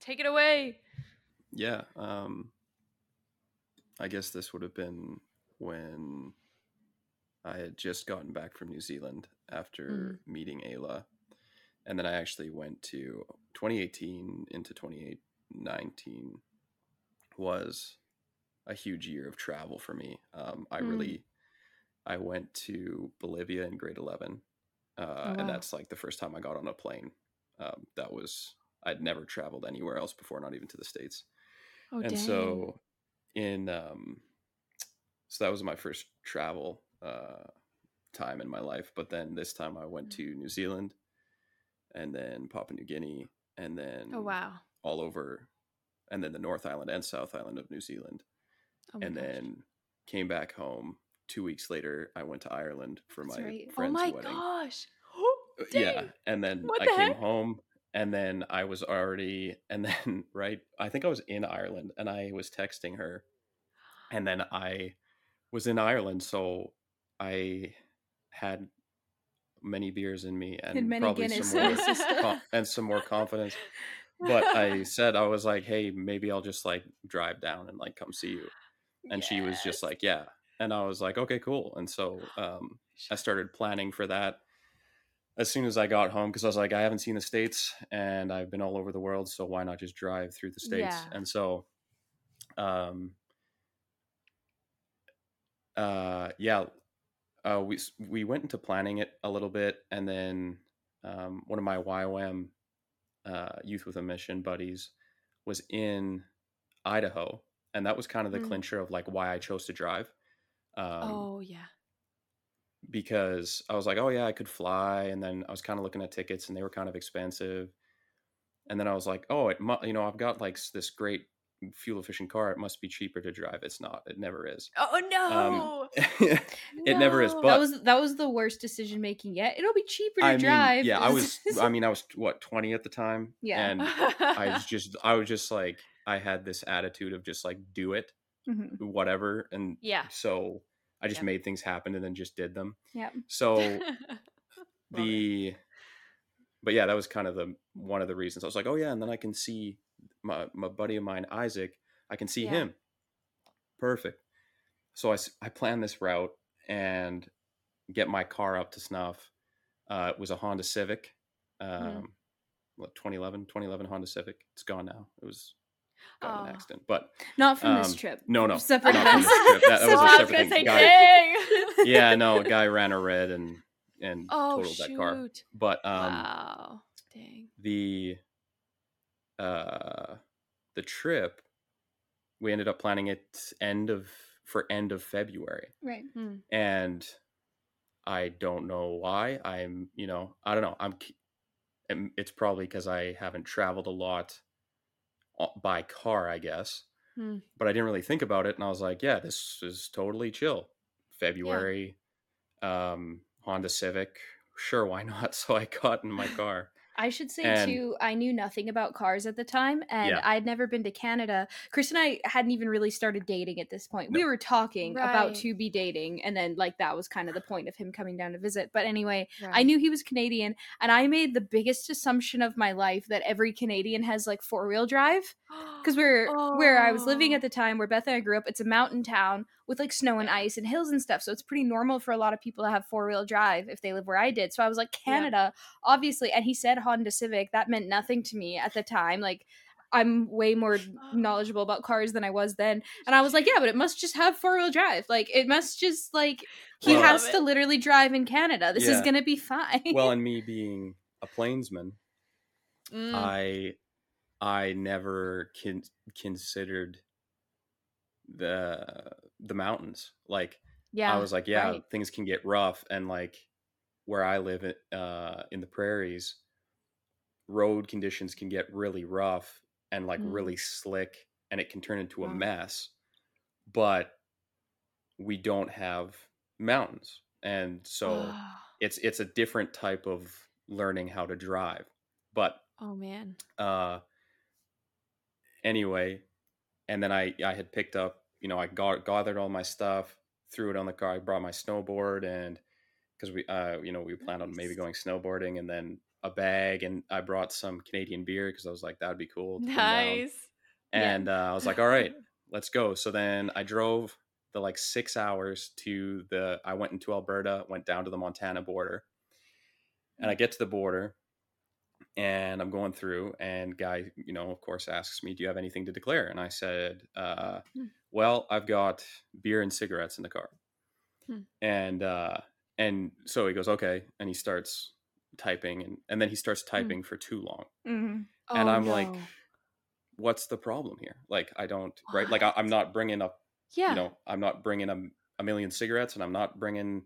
take it away. Yeah. Um, I guess this would have been when I had just gotten back from New Zealand after meeting Ayla. And then I actually went to 2018 into 2019 was a huge year of travel for me. Um, I Mm. really, I went to Bolivia in grade 11 uh, Oh, wow. and that's like the first time I got on a plane. Um, that was I'd never traveled anywhere else before, not even to the states. Oh, and dang. so in um, so that was my first travel uh, time in my life. But then this time I went Mm. to New Zealand, and then Papua New Guinea, and then oh wow. all over, and then the North Island and South Island of New Zealand Oh and gosh. then came back home. Two weeks later, I went to Ireland for That's my right. Oh oh friend's my wedding. gosh. Uh, Yeah, and then What I the came heck? home, and then I was already, and then right, I think I was in Ireland, and I was texting her, and then I was in Ireland, so I had many beers in me and probably Guinness some more and some more confidence. But I said I was like, hey, maybe I'll just like drive down and like come see you. And she was just like yeah. And i was like okay cool. And so um, i started planning for that as soon as i got home because i was like i haven't seen the states and i've been all over the world so why not just drive through the states? Yeah. and so um uh yeah uh we we went into planning it a little bit and then um one of my YWAM uh youth with a mission buddies was in Idaho and that was kind of the Mm. clincher of like why I chose to drive um oh yeah. because I was like, oh yeah, I could fly, and then I was kind of looking at tickets, and they were kind of expensive, and then I was like, oh, it mu- you know, I've got like this great fuel efficient car, it must be cheaper to drive. It's not. It never is. Oh no. it never is. But that was that was the worst decision making yet. It'll be cheaper to I mean, drive. yeah, I was. I mean, I was what twenty at the time, Yeah. and I was just, I was just like, I had this attitude of just like do it, Mhm. whatever, and yeah. so I just Yep. made things happen and then just did them. Yeah. So the but yeah that was kind of the one of the reasons i was like oh yeah and then i can see my, my buddy of mine isaac i can see Yeah. him perfect so I, I planned this route and get my car up to snuff uh, it was a honda civic um, Mhm. what 2011 2011 honda civic it's gone now it was got Oh. an accident but Not from this Um, trip. no no Separate not from this trip. That- that was a So I was separate gonna thing. say, Guy- dang. yeah no a guy ran a red and and Oh totaled shoot. that car but um wow. Dang. the uh the trip we ended up planning it end of for end of february. Right. Hmm. and i don't know why. I'm you know i don't know. I'm and it's probably because i haven't traveled a lot by car i guess. Hmm. but i didn't really think about it and i was like yeah this is totally chill. February um honda civic sure why not? So i got in my car I should say And- too, I knew nothing about cars at the time, and Yeah. I'd never been to Canada. Chris and I hadn't even really started dating at this point. We were talking about to be dating, and then like that was kind of the point of him coming down to visit. But anyway, I knew he was Canadian, and I made the biggest assumption of my life that every Canadian has like four wheel drive because we're where I was living Oh. at the time, where Beth and I grew up. It's a mountain town with like snow and ice and hills and stuff, so it's pretty normal for a lot of people to have four wheel drive if they live where I did. So I was like, Yeah. Canada, obviously, and he said Honda Civic. That meant nothing to me at the time. Like. I'm way more knowledgeable about cars than I was then. And I was like, yeah, but it must just have four wheel drive. Like, it must just, like, he Well- has to literally drive in Canada. This is going to be fine. well and me being a plainsman Mm. I I never con- considered the the mountains. Like yeah. I was like, yeah, right. things can get rough, and like where I live uh, in the prairies, road conditions can get really rough and like Mm. really slick, and it can turn into a mess. But we don't have mountains, and so it's it's a different type of learning how to drive. But oh, man. uh anyway and then i i had picked up you know i got gathered all my stuff threw it on the car i brought my snowboard and because we uh you know we planned on maybe going snowboarding and then a bag and i brought some canadian beer because i was like that would be cool to come down. Nice. Yeah. and uh, i was like all right let's go so then i drove the like six hours to the i went into alberta went down to the montana border and i get to the border and i'm going through and guy you know of course asks me do you have anything to declare and i said uh, Hmm. well i've got beer and cigarettes in the car Hmm. and uh, and so he goes okay and he starts typing and, and then he starts typing for too long Mhm. And Oh, I'm like, what's the problem here like i don't right like I, i'm not bringing up yeah. you know i'm not bringing a, a million cigarettes and i'm not bringing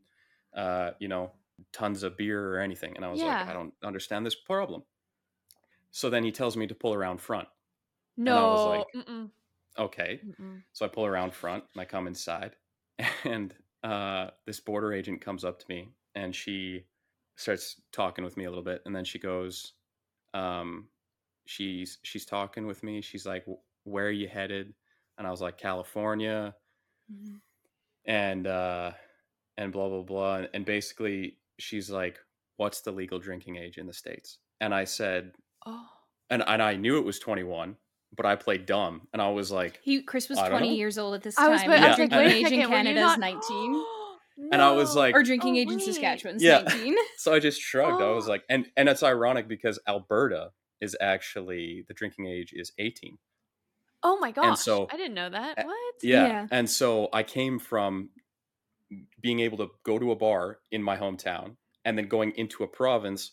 uh you know tons of beer or anything and i was like i don't understand this problem so then he tells me to pull around front no. I was like, Mm-mm. okay Mm-mm. so i pull around front and i come inside and uh this border agent comes up to me and she starts talking with me a little bit and then she goes um she's she's talking with me she's like where are you headed and i was like california Mhm. and uh and blah blah blah and, and basically she's like what's the legal drinking age in the states and i said Oh. and, and i knew it was 21 but i played dumb and i was like He Chris was 20 know. years old at this I time. was, and but I was Yeah, like, and- wait age in second, were you Canada's not- 19. And I was like- or drinking Oh, age in wait. Saskatchewan's Yeah. 19. so i just shrugged i was Oh. like and and it's ironic because alberta is actually the drinking age is 18 Oh my gosh. so- I didn't know that. What? yeah. Yeah. and so i came from being able to go to a bar in my hometown and then going into a province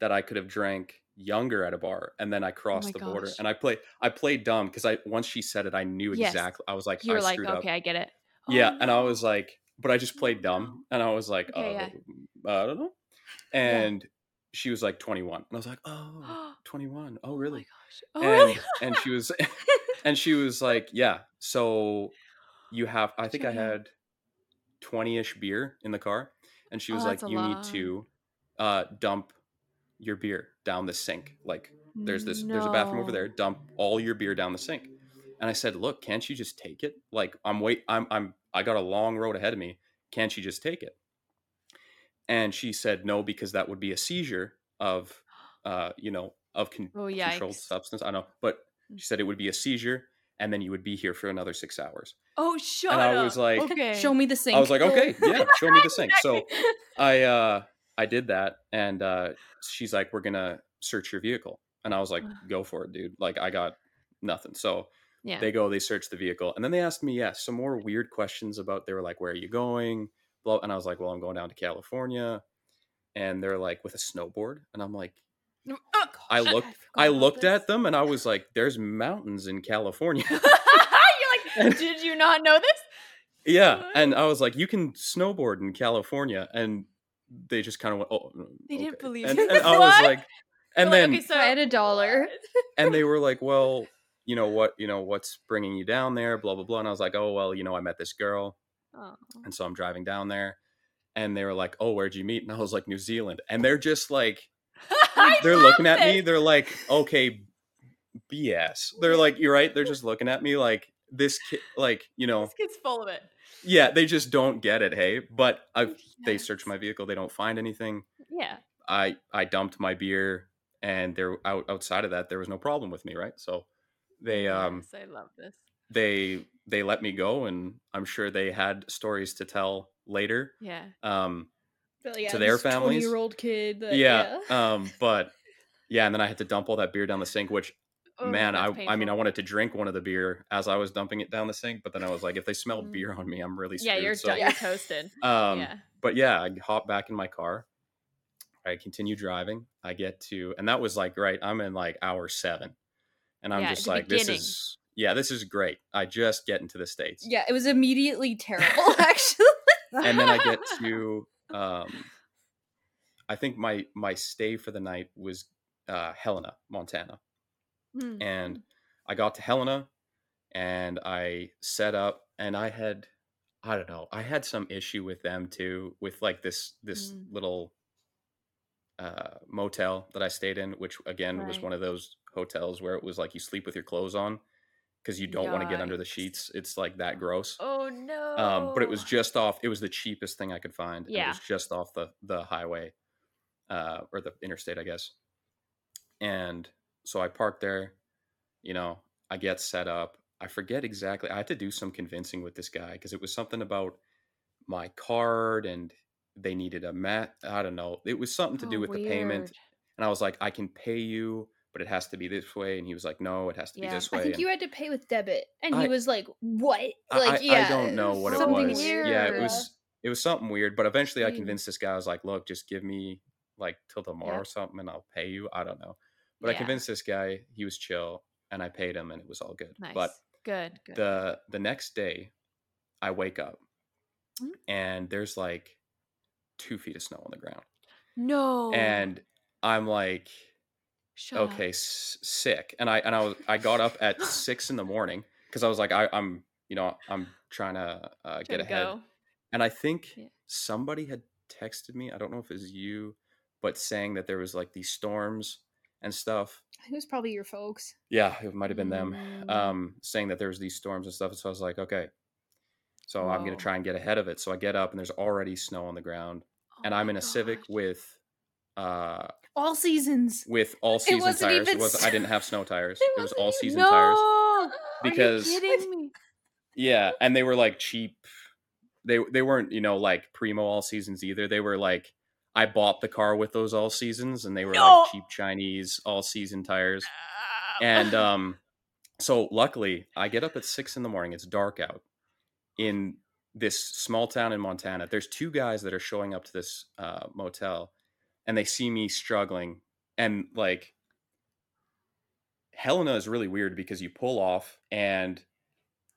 that I could have drank younger at a bar and then I oh crossed oh the gosh. border and I played I played dumb because I once she said it I knew exactly. I was like you're I like okay up. I get it oh, yeah no. and I oh. was like but I just played dumb and I was like okay, oh, yeah. I don't know and yeah. she was like 21 and I was like oh 21 oh really oh, oh and, really? and she was and she was like yeah so you have I think I had 20 ish beer in the car. And she was oh, like, You lot. need to uh, dump your beer down the sink. Like, there's this, no. there's a bathroom over there. Dump all your beer down the sink. And I said, Look, can't you just take it? Like, I'm wait, I'm, I'm, I got a long road ahead of me. Can't you just take it? And she said, No, because that would be a seizure of, uh, you know, of con- oh, controlled substance. I know, but she said it would be a seizure and then you would be here for another six hours Oh, shut and i up. was like okay. Show me the sink. i was like okay yeah show me the sink so I uh I did that and uh she's like, We're gonna search your vehicle. And I was like, Go for it, dude. Like I got nothing. So Yeah. they go, they search the vehicle, and then they asked me, yeah, some more weird questions about they were like, Where are you going? Blah and I was like, Well, I'm going down to California. And they're like, with a snowboard. And I'm like, Oh, I looked forgot I looked this. at them and I was like, There's mountains in California. You're like, did you not know this? yeah. And I was like, You can snowboard in California. And they just kind of went, Oh, mm, They didn't believe and, you. and I was like, and They're then like, okay, so I had a dollar. and they were like, "Well, you know what? You know what's bringing you down there? Blah blah blah." And I was like, "Oh well, you know, I met this girl, Oh. and so I'm driving down there." And they were like, "Oh, where'd you meet?" And I was like, "New Zealand." And they're just like, I they're looking at me. They're like, "Okay, BS." They're like, "You're right." They're just looking at me like this kid, like you know, This kid's full of it. yeah. They just don't get it. Hey, but I they Yes. search my vehicle. They don't find anything. Yeah. I I dumped my beer, and there out outside of that, there was no problem with me, right? So they um Yes, I love this. they they let me go and i'm sure they had stories to tell later Yeah. um But yeah, To their families? year-old kid. that- yeah, um but yeah and then i had to dump all that beer down the sink which Oh, man i that's i mean i wanted to drink one of the beer as i was dumping it down the sink but then i was like if they smell Mm. beer on me i'm really Yeah, screwed you're so. You're toasted. um yeah. but yeah i hop back in my car i continue driving i get to and that was like right i'm in like hour seven and i'm Yeah, just like this is yeah this is great i just get into the states Yeah, it was immediately terrible, actually. and then I get to um I think my my stay for the night was uh Helena, Montana. Hmm. And I got to Helena and I set up and I had I don't know, I had some issue with them too with like this this Mm. little uh motel that I stayed in which again was one of those hotels where it was like you sleep with your clothes on because you don't want to get under the sheets. It's like that gross Oh no. um, but it was just off. It was the cheapest thing I could find. and It was just off the the highway, uh, or the interstate, I guess. And so I parked there. You know, I get set up. I forget exactly. I had to do some convincing with this guy because it was something about my card and they needed a mat. I don't know. It was something to do Oh, with the payment. And I was like, I can pay you, but it has to be this way. And he was like, No, it has to Yeah. be this way. I think and- you had to pay with debit, and I- he was like, "What? Like, I, yeah, I don't know what it was. weird. Yeah, it was it was something weird. But eventually, I convinced this guy. I was like, "Look, just give me like till tomorrow Yeah. or something, and I'll pay you." I don't know, but I convinced this guy. He was chill, and I paid him, and it was all good. Nice. But good. Good. the the next day, I wake up, Mm. and there's like two feet of snow on the ground, no. and I'm like, Shut okay, s- sick. And I and I was I got up at six in the morning because I was like, I, I'm you know I'm trying to uh, get to ahead. go. And I think Yeah. somebody had texted me. I don't know if it was you, but saying that there was like these storms and stuff. It was probably your folks. Yeah, it might have been them. Mm. Um, saying that there was these storms and stuff. So I was like, okay. So I'm gonna try and get ahead of it. So I get up and there's already snow on the ground, Oh and I'm in a Civic with uh All seasons. with all season tires. even It was I didn't have snow tires. It It, was all season no! tires. Are Because- you kidding me? Yeah, and they were like cheap. They they weren't you know like primo all seasons either. They were like I bought the car with those all seasons, and they were No! like cheap Chinese all season tires. And um, so luckily I get up at six in the morning. It's dark out in this small town in Montana. There's two guys that are showing up to this uh, motel, and they see me struggling, and like Helena is really weird because you pull off and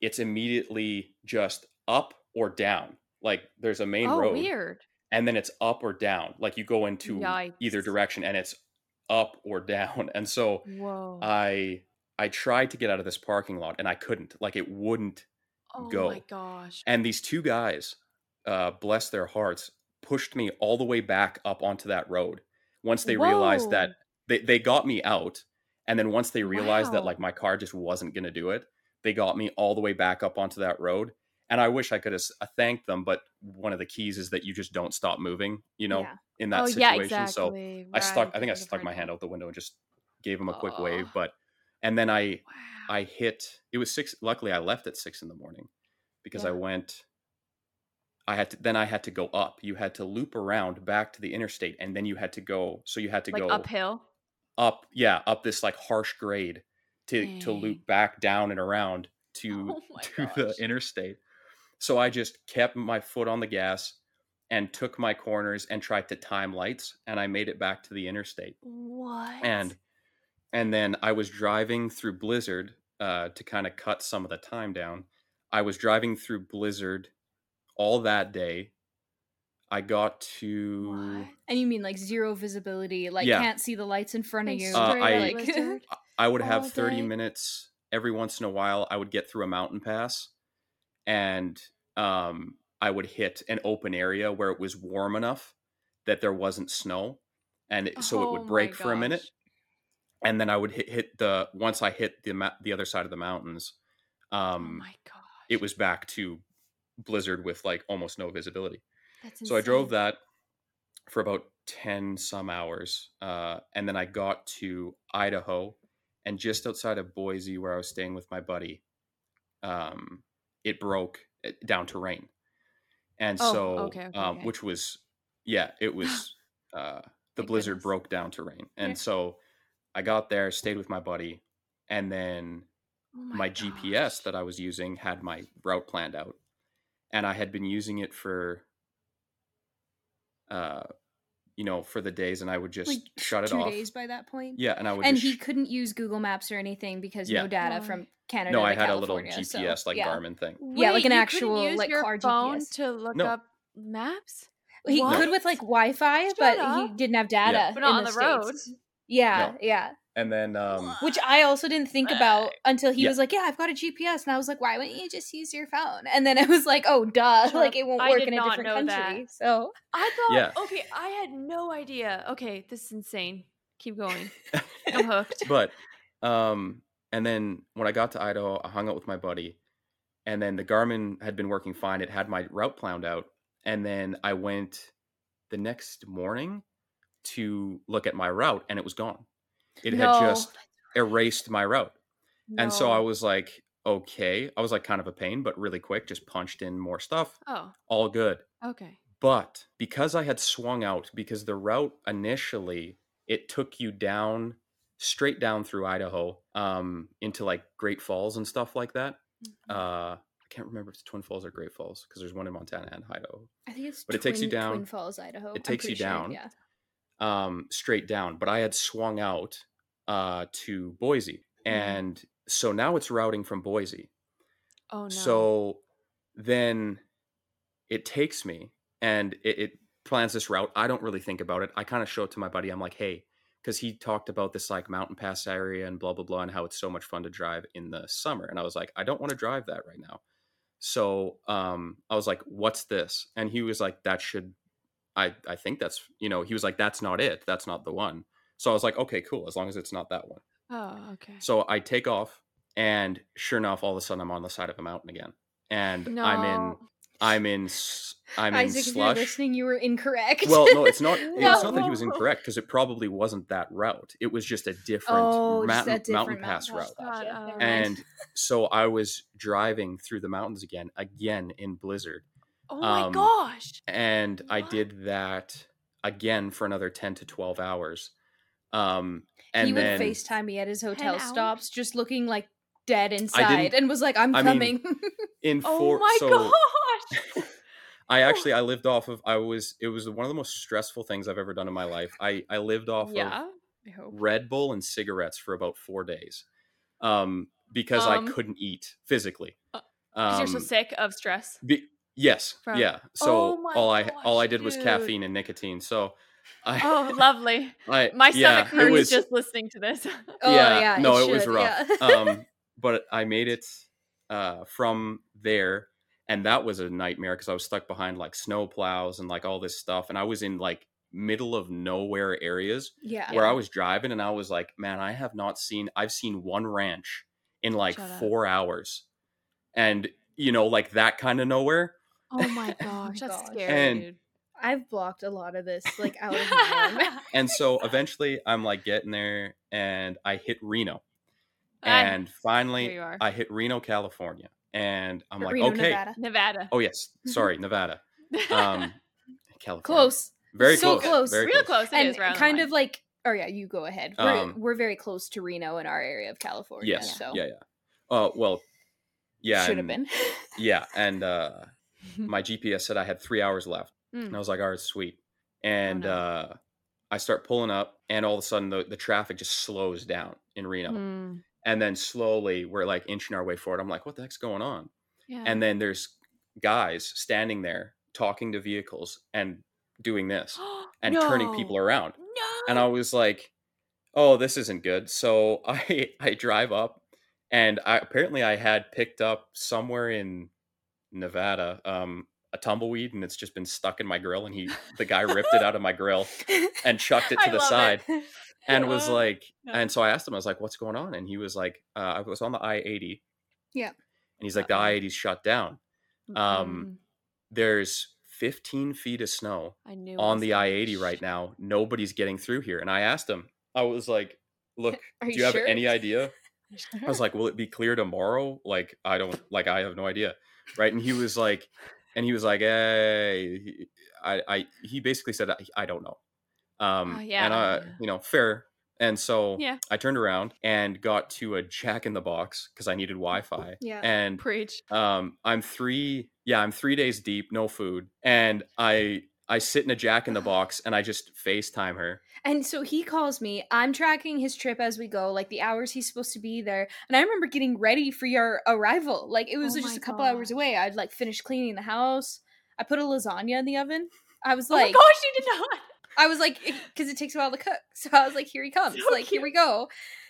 it's immediately just up or down. Like there's a main oh, road weird. and then it's up or down. Like you go into either direction and it's up or down. And so Whoa. I I tried to get out of this parking lot and I couldn't. Like it wouldn't. oh go. my gosh. And these two guys, uh, bless their hearts, pushed me all the way back up onto that road. Once they realized that they, they got me out, and then once they realized that like my car just wasn't gonna do it, they got me all the way back up onto that road. And I wish I could have uh, thanked them, but one of the keys is that you just don't stop moving, you know, Yeah. in that oh situation. yeah, So exactly. I stuck. I think I stuck my hand out the window and just gave him a quick Aw. wave. But and then I Wow. I hit. It was six. Luckily, I left at six in the morning because I went. I had to. Then I had to go up. You had to loop around back to the interstate, and then you had to go. So you had to like go uphill. up. Yeah, up this like harsh grade to to loop back down and around to Oh to gosh. the interstate. So I just kept my foot on the gas and took my corners and tried to time lights, and I made it back to the interstate What? and and then I was driving through Blizzard uh, to kind of cut some of the time down. I was driving through Blizzard all that day. I got to What? And you mean like zero visibility, like Yeah. can't see the lights in front of you. Uh, I- like? I would have 30 day? minutes every once in a while. I would get through a mountain pass and um, I would hit an open area where it was warm enough that there wasn't snow. And it- so it Oh would break for a minute. And then I would hit, hit the, once I hit the, the other side of the mountains, oh um, my gosh. it was back to blizzard with like almost no visibility. That's So I drove that for about 10 some hours. Uh, and then I got to Idaho and just outside of Boise, where I was staying with my buddy, um, it broke uh, down to rain. And Oh, so, okay, okay, um, okay. which was, yeah, it was, uh, the Thank blizzard goodness. broke down to rain. And Yeah. so I got there, stayed with my buddy, and then Oh my, gosh. GPS that I was using had my route planned out, and I had been using it for, uh, you know, for the days, and I would just like shut it two off. days by that point. Yeah, and I would And just he sh- couldn't use Google Maps or anything because Yeah. no data Why? from Canada. no, to I had a little California, so, GPS like yeah. Garmin thing. Yeah, like an actual, use like, your car phone GPS. to look No. up maps. He What? could with like Wi-Fi, Shut but he didn't have data. But not in on the road. States. Yeah, No. yeah. And then, um, Which I also didn't think about until he Yeah. was like, "Yeah, I've got a GPS," and I was like, "Why wouldn't you just use your phone?" And then it was like, "Oh, duh! Shut like it won't work in a different know country." that. So I thought, Yeah. okay, I had no idea. Okay, this is insane. Keep going. I'm hooked. but, um, and then when I got to Idaho, I hung out with my buddy, and then the Garmin had been working fine. It had my route planned out, and then I went the next morning to look at my route, and it was gone. It No. had just erased my route. And so I was like, okay. I was like kind of a pain, but really quick, just punched in more stuff. Oh, All good. okay. But because I had swung out, because the route initially, it took you down, straight down through Idaho, um, into like Great Falls and stuff like that. Mhm. Uh, I can't remember if it's Twin Falls or Great Falls because there's one in Montana and Idaho. I think it's But it takes you down- Twin Falls, Idaho. it takes you pretty sure, down. Yeah. Um, straight down, but I had swung out uh, to Boise, Mhm. and so now it's routing from Boise. Oh no. So then it takes me and it, it plans this route. I don't really think about it. I kind of show it to my buddy. I'm like, hey, because he talked about this like mountain pass area and blah blah blah and how it's so much fun to drive in the summer. And I was like, I don't want to drive that right now. So um, I was like, what's this? And he was like, that should I I think that's you know, he was like, that's not it. That's not the one. So I was like, okay, cool, as long as it's not that one. oh, okay. So I take off, and sure enough, all of a sudden I'm on the side of a mountain again, and no. I'm in I'm in I'm in Isaac, if you're slush. listening, you were incorrect. Well, no, it's not. It's not that he was incorrect because it probably wasn't that route. It was just a different, oh, just mountain, different mountain pass route. God, oh. And so I was driving through the mountains again, again in blizzard, oh my um, gosh. and I did that again for another ten to twelve hours. Um, and he would then FaceTime me at his hotel hours? stops, just looking like dead inside, and was like, "I'm I mean, coming." in Oh four, my so gosh. I actually I lived off of I was it was one of the most stressful things I've ever done in my life. I I lived off yeah. of Red Bull and cigarettes for about four days, um, because I Um, couldn't eat physically. uh, 'Cause you're so Um, sick of stress. be- yes, From- yeah. So Oh all I all I gosh, did was dude. caffeine and nicotine. So I Oh, lovely. I, My yeah, stomach it hurts was just listening to this. oh yeah, yeah, no, it, was rough. yeah. um, but I made it uh, from there, and that was a nightmare because I was stuck behind like snow plows and like all this stuff, and I was in like middle of nowhere areas yeah. where I was driving, and I was like, man, I have not seen. I've seen one ranch in like Shut up. four hours, and you know, like that kind of nowhere. Oh my gosh, that's gosh. scary, And- dude. I've blocked a lot of this like out of my own. And so eventually, I'm like getting there, and I hit Reno. And finally, here you are. I hit Reno, California, and I'm like, Reno, okay, Nevada. Nevada. Oh yes, sorry, Nevada. Um, California. Close. Very So close. close. Very Real close. It and is, right on the kind of like oh yeah you go ahead we're, Um, we're very close to reno in our area of california Yes. so Yeah. Yeah. Oh well. Yeah. should have been Yeah, and uh, my GPS said I had three hours left, Mm. and I was like, "All right, sweet." And no. uh, I start pulling up, and all of a sudden, the, the traffic just slows down in Reno, Mm, and then slowly we're like inching our way forward. I'm like, "What the heck's going on?" yeah. And then there's guys standing there talking to vehicles and doing this and turning people around. No. and I was like, "Oh, this isn't good." So I I drive up, and I apparently I had picked up somewhere in Nevada um, a tumbleweed, and it's just been stuck in my grill. And he the guy ripped it out of my grill and chucked it to I the side, it. and was Uh, like, and so I asked him, I was like, "What's going on?" And he was like, uh, "I was on the I eighty." Yeah. And he's like, "The. I 80's shut down. Um, Mm, There's 15 feet of snow." On the I 80 right now. Nobody's getting through here. And I asked him, I was like, look, do you you have sure? any idea? I was like, will it be clear tomorrow? Like, I don't, like, I have no idea. Right. And he was like, and he was like, hey, he- I, I, he basically said, I, I don't know. Um, Oh, yeah, and uh, you know, fair. And so Yeah. I turned around and got to a jack in the box because I needed Wi-Fi. Yeah. And Preach. um i'm three yeah i'm three days deep no food and i i sit in a jack in the box and i just facetime her And so he calls me. I'm tracking his trip as we go, like the hours he's supposed to be there. And I remember getting ready for your arrival. Like it was Oh just a couple hours away. I'd like finished cleaning the house. I put a lasagna in the oven. I was oh like, oh like, my gosh, you did not. I was like, because it takes a while to cook. So I was like, here he comes. So like, here we go.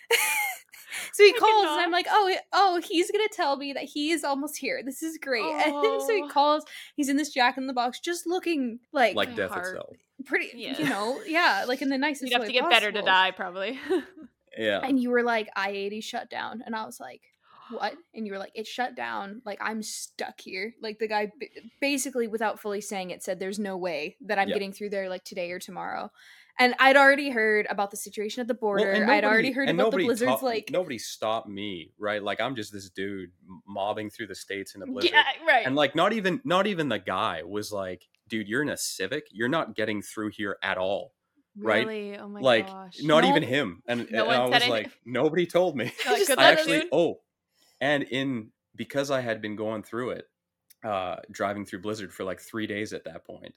so he I calls, and I'm like, oh, oh, he's gonna tell me that he is almost here. This is great. And so he Oh. calls. He's in this jack in the box, just looking like, like death heart. itself pretty, Yeah. you know, yeah, like in the nicest You'd have way to get better to die, probably. yeah And you were like, I eighty shut down, and I was like, what? And you were like, it shut down. Like I'm stuck here. Like the guy, b- basically, without fully saying it, said, "There's no way that I'm Yeah. getting through there like today or tomorrow." And I'd already heard about the situation at the Well, border. I'd already heard about the blizzards. ta- like, nobody stopped me right like i'm just this dude mobbing through the states in a blizzard yeah, right. and like not even not even the guy was like dude you're in a civic you're not getting through here at all right? Really? Oh my like gosh. not even him and, no and i was anything. like nobody told me like, I actually oh, and in because I had been going through it, uh, driving through Blizzard for like three days at that point,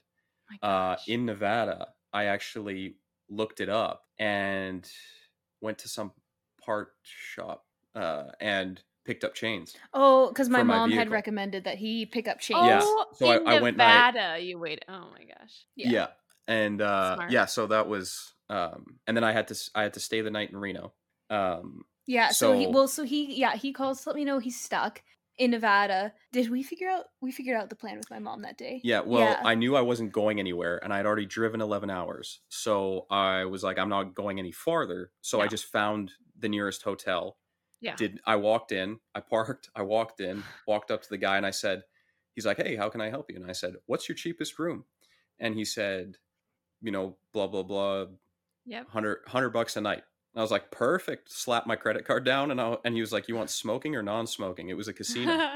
My uh, in Nevada, I actually looked it up and went to some part shop uh, and picked up chains. Oh, because my For my mom had recommended that he pick up chains. Yeah. Oh, So in I went by- Nevada. You wait. Oh my gosh. Yeah. yeah. And uh, yeah, so that was, um, and then I had to I had to stay the night in Reno. Um, Yeah. So, he So- well, so he yeah he calls to let me know he's stuck in Nevada. Did we figure out we figured out the plan with my mom that day? Yeah, well, Yeah. I knew I wasn't going anywhere and I'd already driven 11 hours. So I was like, I'm not going any farther. So I just found the nearest hotel. Yeah. Did I walked in, I parked, I walked in, walked up to the guy and I said, he's like, Hey, how can I help you? And I said, What's your cheapest room? And he said, you know, blah, blah, blah, Yep. 100, 100 bucks a night. And I was like, perfect. Slap my credit card down and I, and he was like, you want smoking or non-smoking? It was a casino.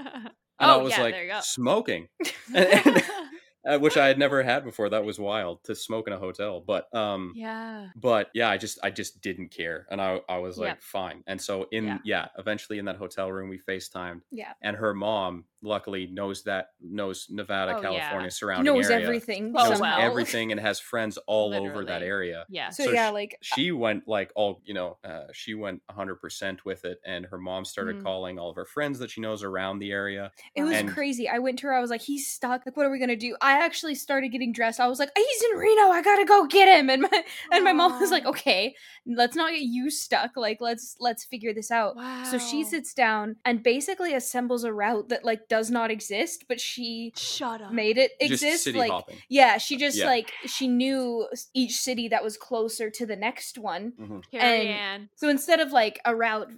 And oh I was yeah, like, there you go. smoking. And- uh, which I had never had before. That was wild to smoke in a hotel. But um, yeah. but yeah, I just I just didn't care, and I I was like Yep. fine. And so in Yeah. yeah. eventually in that hotel room we Facetimed, Yeah. and her mom luckily knows that knows Nevada, Oh, yeah. California surrounding knows area, everything. Knows well. everything, and has friends all over that area. Yeah. So, So yeah, sh- like She went like all you know, uh, she went 100% with it, and her mom started Mhm. calling all of her friends that she knows around the area. It was And- crazy. I went to her. I was like, "He's stuck. Like, what are we gonna do?" I actually started getting dressed. I was like, "He's in Reno. I gotta go get him." And my and my mom was like, "Okay, let's not get you stuck. Like, let's let's figure this out." Wow. So she sits down and basically assembles a route that like does not exist, but she Shut up. made it Just exist. city like, hopping. yeah, she just Yeah. like she knew each city that was closer to the next one. Mm-hmm. Carrie and- Ann. So instead of like a route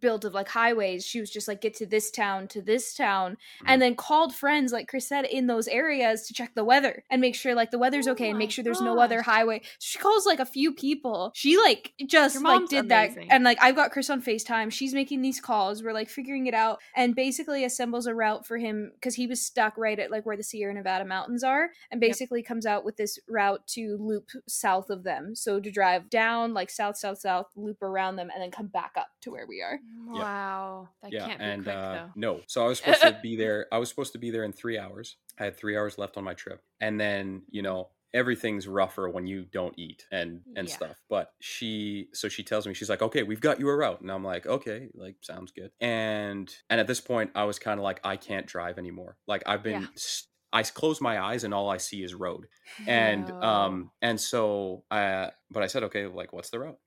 built of like highways, she was just like get to this town to this town, and mm. then called friends like Chris said in those areas to check the weather and make sure like the weather's Oh okay and make oh sure there's no other gosh. highway. So she calls like a few people. She like just Your like mom's did amazing. that and like I've got Chris on FaceTime. She's making these calls. We're like figuring it out and basically assembles a route for him because he was stuck right at like where the Sierra Nevada mountains are and Yep. basically comes out with this route to loop south of them. So to drive down like south, south, south, loop around them and then come back up to where we are. Wow. That yeah, can't be and quick uh, though. no. So I was supposed to be there. I was supposed to be there in three hours. I had three hours left on my trip, and then you know everything's rougher when you don't eat and and Yeah. stuff. But she, so she tells me she's like, okay, we've got you a route, and I'm like, okay, like sounds good. And and at this point, I was kind of like, I can't drive anymore. Like I've been. Yeah. s I close my eyes and all I see is road and um and so uh but i said okay like what's the route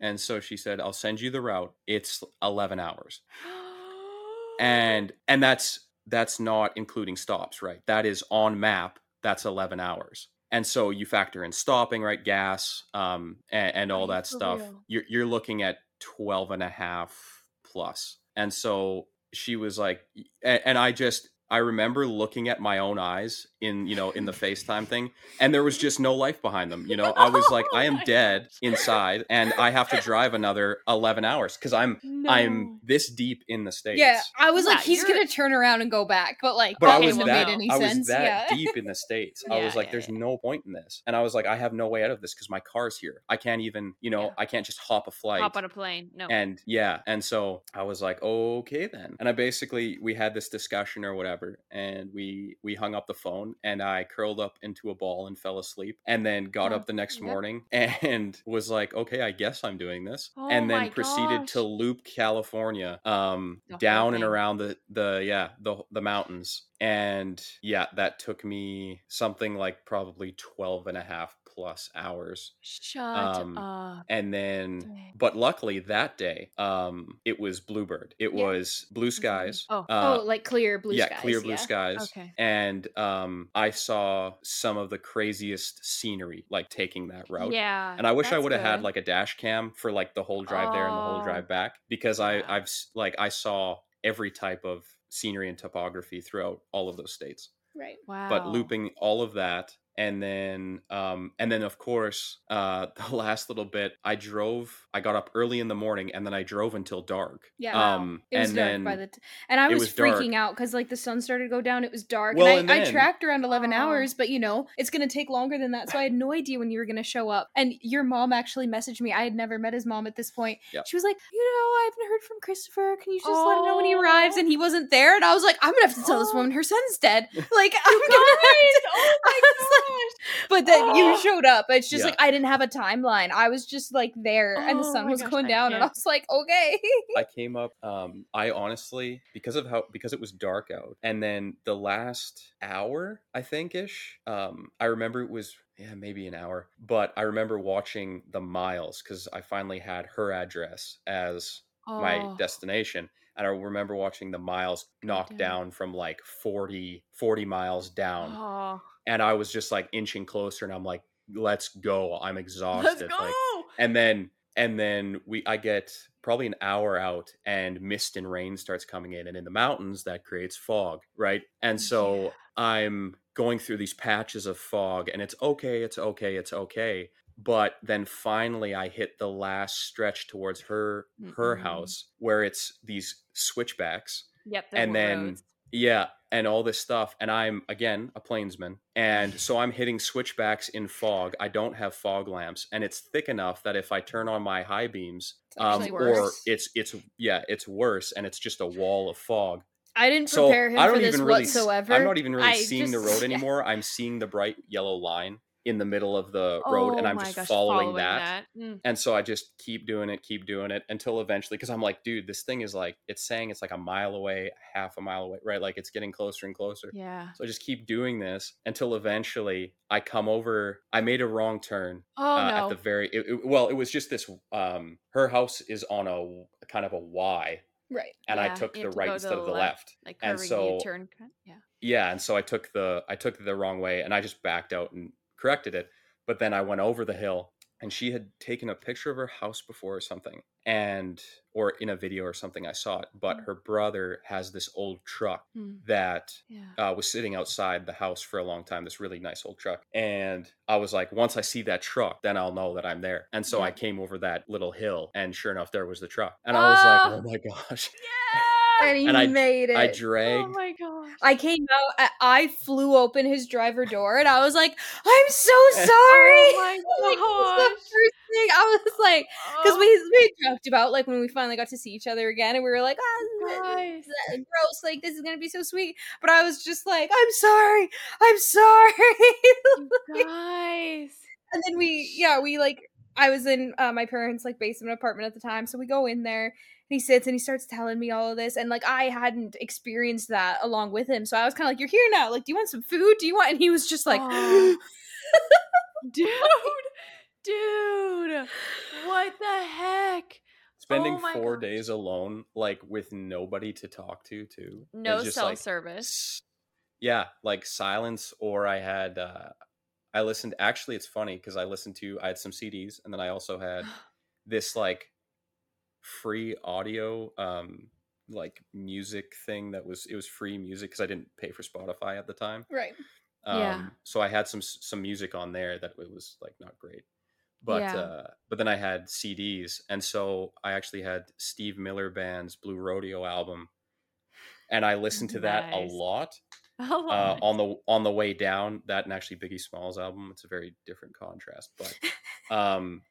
and so she said i'll send you the route it's 11 hours and and that's that's not including stops right that is on map that's 11 hours and so you factor in stopping right gas um and, and all that for stuff real? you're, you're looking at 12 and a half plus and so she was like and, and i just i remember looking at my own eyes in you know in the facetime thing and there was just no life behind them you know i was like i am dead inside and i have to drive another 11 hours because i'm no. i'm this deep in the states Yeah, I was like, Yeah, he's you're- gonna turn around and go back, but like but that I was wouldn't well, have that made any I was sense. that yeah. deep in the states. I Yeah, was like, yeah, "There's yeah. no point in this," and I was like, "I have no way out of this because my car's here. I can't even, you know, Yeah. I can't just hop a flight." hop on a plane. No. and yeah, and so I was like, "Okay then." And I basically we had this discussion or whatever, and we we hung up the phone, and I curled up into a ball and fell asleep, and then got Oh, up the next yep. morning and was like, "Okay, I guess I'm doing this," Oh and then proceeded gosh. to loop California, um, down and around the the yeah the the mountains and yeah that took me something like probably 12 and a half plus hours Shut um, up. and then Dang. but luckily that day um it was bluebird it Yeah. was blue skies Oh. uh, oh, like clear blue yeah skies. clear blue yeah. skies Okay. and um i saw some of the craziest scenery like taking that route Yeah. and I wish I would have had like a dash cam for like the whole drive there and the whole Oh, drive back because I yeah. I've like I saw every type of scenery and topography throughout all of those states. Right. wow. But looping all of that and then um and then of course uh the last little bit i drove i got up early in the morning and then i drove until dark Yeah. um It was and dark then by the t- and I it was, was dark. freaking out because like the sun started to go down. It was dark, Well, and, and I, I tracked around eleven Aw. hours. But you know, it's gonna take longer than that. So I had no idea when you were gonna show up. And your mom actually messaged me. I had never met his mom at this point. Yep. She was like, you know, I haven't heard from Christopher. Can you just let him know when he arrives? And he wasn't there. And I was like, I'm gonna have to tell this woman her son's dead. Like I'm gonna. Have to- oh my I like- but then you Oh. showed up. It's just Yeah. like I didn't have a timeline. I was just like there, and the Oh sun was gosh, going I down, and I was like, okay. I came up. Um, I honestly, because of how because it was dark out, and then the last hour, I think ish. Um, I remember it was yeah maybe an hour, but I remember watching the miles because I finally had her address as my Oh. destination. And I remember watching the miles knock down from like 40, 40 miles down. Oh. And I was just like inching closer and I'm like, let's go. I'm exhausted. Let's go. Like, and then and then we I get probably an hour out and mist and rain starts coming in and in the mountains that creates fog, right? And so Yeah. I'm going through these patches of fog and it's okay, it's okay, it's okay. But then finally I hit the last stretch towards her her Mm-mm. house where it's these switchbacks Yep. and then roads. Yeah, and all this stuff. And I'm again a plainsman, and so I'm hitting switchbacks in fog. I don't have fog lamps, and it's thick enough that if I turn on my high beams, It's um, or it's it's yeah, it's worse, and it's just a wall of fog. I didn't So prepare him I don't for this even really, whatsoever. I'm not even really I seeing the road anymore. I'm seeing the bright yellow line in the middle of the road, and Oh I'm just gosh, following, that. Mm. And so I just keep doing it, keep doing it until eventually, because I'm like, dude, this thing is like, it's saying it's like a mile away, half a mile away, right? Like it's getting closer and closer. Yeah. So I just keep doing this until eventually I come over. I made a wrong turn Oh uh, no. at the very, it, it- well, it was just this, um, her house is on a kind of a Y right. and I took the right to instead the of the left, left. like and so- U-turn. Yeah. Yeah. And so I took the, I took the wrong way and I just backed out and corrected it. But then I went over the hill and she had taken a picture of her house before or something and or in a video or something i saw it but Mm. her brother has this old truck Mm. that Yeah. uh, was sitting outside the house for a long time this really nice old truck and i was like once i see that truck then i'll know that i'm there and so i came over that little hill and sure enough there was the truck and i was like Oh. oh my gosh yeah And he And I- made it. i dragged. Oh my gosh. I came out. I, flew open his driver door, and I was like, "I'm so sorry." Oh my Like, the first thing I was like, because Oh, we we talked about like when we finally got to see each other again, and we were like, "Ah, gross. Like this is gonna be so sweet." But I was just like, "I'm sorry. I'm sorry." Guys. and then we yeah we like i was in uh, my parents like basement apartment at the time so we go in there he sits and he starts telling me all of this and like i hadn't experienced that along with him so i was kind of like you're here now like do you want some food do you want and he was just like Dude. Dude. What the heck? spending Oh my four gosh. days alone like with nobody to talk to too No was just, cell like, service. yeah like silence or i had uh i listened actually it's funny because i listened to i had some cds and then i also had this like free audio um like music thing that was it was free music because i didn't pay for spotify at the time. Right. Um Yeah. so i had some some music on there that it was like not great. But Yeah. uh but then i had cds and so i actually had steve miller band's blue rodeo album and i listened to that a lot Oh, uh, on the on the way down that and actually biggie smalls album it's a very different contrast but um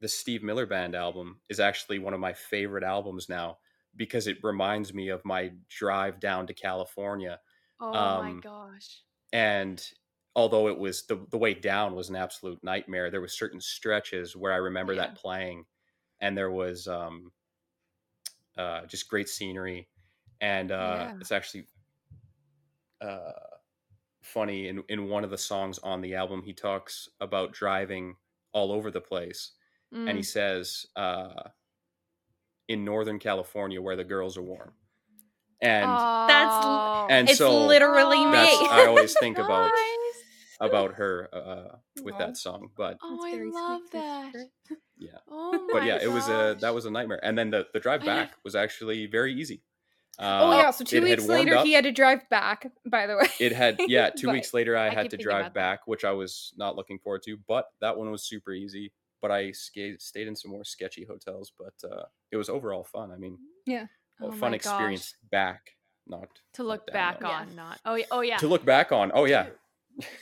the steve miller band album is actually one of my favorite albums now because it reminds me of my drive down to california oh my um, gosh. and although it was the, the way down was an absolute nightmare there was certain stretches where i remember Yeah. that playing and there was um uh just great scenery and uh Yeah. it's actually uh funny in in one of the songs on the album he talks about driving all over the place and he Mm. says uh in northern california where the girls are warm and Oh. and it's so literally me that's i always think about about her uh, with Aw. that song. But Oh, That's I very sweet, love that. Yeah, Oh my but yeah, it was a that was a nightmare. And then the the drive back was actually very easy. oh Uh, yeah, so two weeks later up. he had to drive back. By the way, It had yeah. Two weeks later, I, I had to drive about that. back, which I was not looking forward to. But that one was super easy. But I ska- stayed in some more sketchy hotels. But uh, it was overall fun. I mean, yeah, a Oh fun my experience back, not to look down back low. Yeah. on, not oh yeah, oh yeah. To look back on. Oh yeah,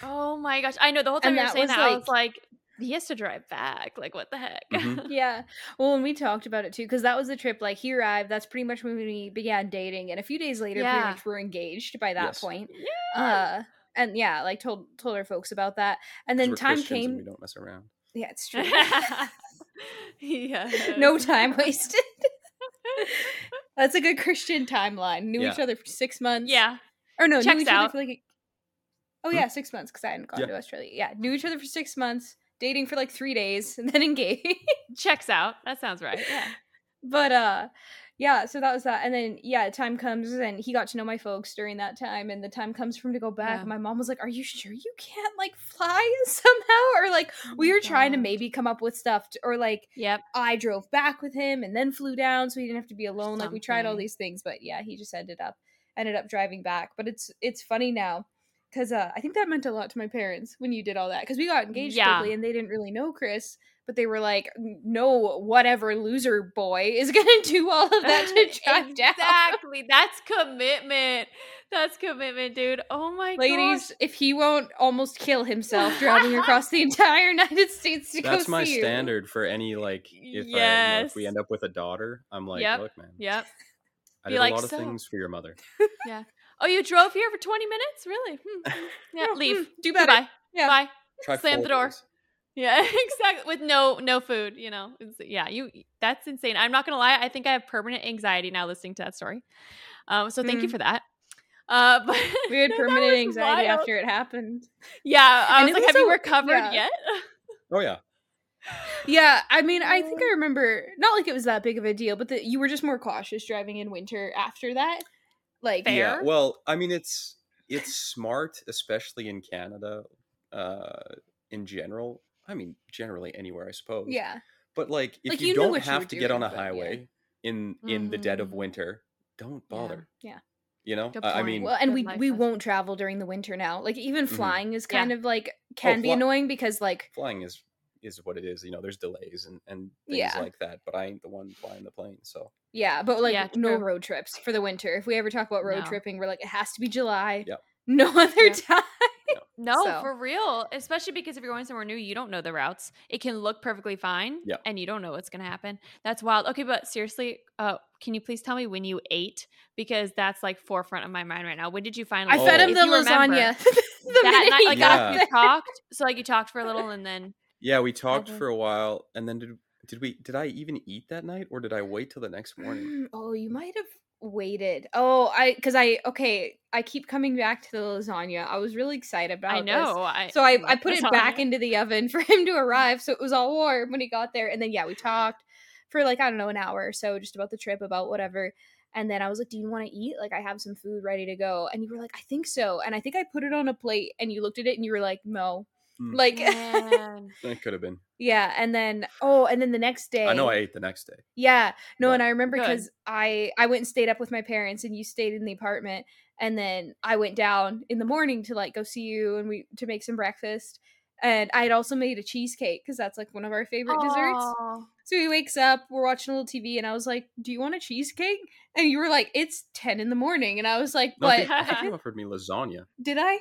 Oh my gosh, I know the whole time And you're saying was that, I like- was like, he has to drive back. Like, what the heck? Mhm. yeah. Well, when we talked about it too, because that was the trip. Like he arrived. That's pretty much when we began dating, and a few days later, Yeah. pretty much we're engaged by that Yes. point. yeah. Uh, and yeah, like told told our folks about that, And then time Christians and came. We don't mess around. Yeah, it's true. yeah. no time wasted. That's a good Christian timeline. Knew each other for six months. Yeah. Or no, knew Checks each other out. for like. A... Oh Hmm? yeah, six months because I hadn't gone Yeah. to Australia. Yeah, knew each other for six months, dating for like three days, and then engaged. Checks out. That sounds right. Yeah. but uh yeah so that was that and then yeah time comes and he got to know my folks during that time and the time comes for him to go back Yeah. my mom was like are you sure you can't like fly somehow or like we Oh were trying to maybe come up with stuff to, or like Yep. i drove back with him and then flew down so he didn't have to be alone like we tried all these things but yeah he just ended up ended up driving back but it's it's funny now because uh, i think that meant a lot to my parents when you did all that because we got engaged Yeah. quickly and they didn't really know chris but they were like no whatever loser boy is gonna do all of that to drive down exactly. That's commitment. That's commitment, dude. Oh my god. ladies gosh. if he won't almost kill himself driving across the entire united states to That's go my see you. That's my standard for any like if, I, you know, if we end up with a daughter. I'm like, Yep. look, man, Yep. I Be did like, a lot of "So, things for your mother. Yeah. Oh, you drove here for 20 minutes? Really? Hmm. hmm. Yeah, leave. hmm, do better Goodbye. Yeah. Bye. Try Slam the four door. days. Yeah, exactly. With no no food, you know. It's, yeah, you that's insane. I'm not gonna lie. I think I have permanent anxiety now listening to that story. Um, so thank you Mhm. for that. Uh, but we had permanent anxiety wild. after it happened Yeah, I And was like, was have you recovered yeah. yet? Oh yeah, Yeah, I mean, I think. I remember not like it was that big of a deal, but that you were just more cautious driving in winter after that. Like, Fair. yeah. Well, I mean, it's it's smart, especially in Canada, uh, in general. I mean, generally anywhere, I suppose. yeah, But like, if Like, you, you don't what you were have to get on a but yeah. highway in in the dead of Mhm. winter, don't bother. yeah. You know, Good I, I mean, Well, and we we lesson. won't travel during the winter now. Like even Mhm. flying is Yeah. kind of like can be fly- annoying because like flying is is what it is. You know, there's delays and and things Yeah. like that. But I ain't the one flying the plane, so yeah, but like Yeah, no true. road trips for the winter. If we ever talk about road No. tripping, we're like it has to be July. Yep. No other Yeah. time. No, So- for real. Especially because if you're going somewhere new, you don't know the routes. It can look perfectly fine, Yeah. and you don't know what's going to happen. That's wild. Okay, but seriously, uh, can you please tell me when you ate? Because that's like forefront of my mind right now. When did you finally? I fed him the lasagna. the that night, like got after you talked, so like you talked for a little, and then yeah, we talked for a while, and then did did we did I even eat that night, or did I wait till the next morning? Mm, oh, you might have waited. Oh, I because I okay. I keep coming back to the lasagna. I was really excited about I this. know. I So I, I put it back into the oven for him to arrive, so it was all warm when he got there. And then yeah, we talked for like I don't know an hour or so just about the trip, about whatever. And then I was like, "Do you want to eat? Like I have some food ready to go." And you were like, "I think so." And I think I put it on a plate, and you looked at it, and you were like, "No." Mm. Like Man. It could have been. yeah. And then oh, and then the next day, I know I ate the next day. yeah, no, Yeah. and I remember because I I went and stayed up with my parents, and you stayed in the apartment, and then I went down in the morning to like go see you, and we to make some breakfast, and I had also made a cheesecake because that's like one of our favorite desserts. So he wakes up, we're watching a little TV, and I was like, "Do you want a cheesecake?" And you were like, "It's ten in the morning," and I was like, No, I "What? I think you offered me lasagna. Did I?"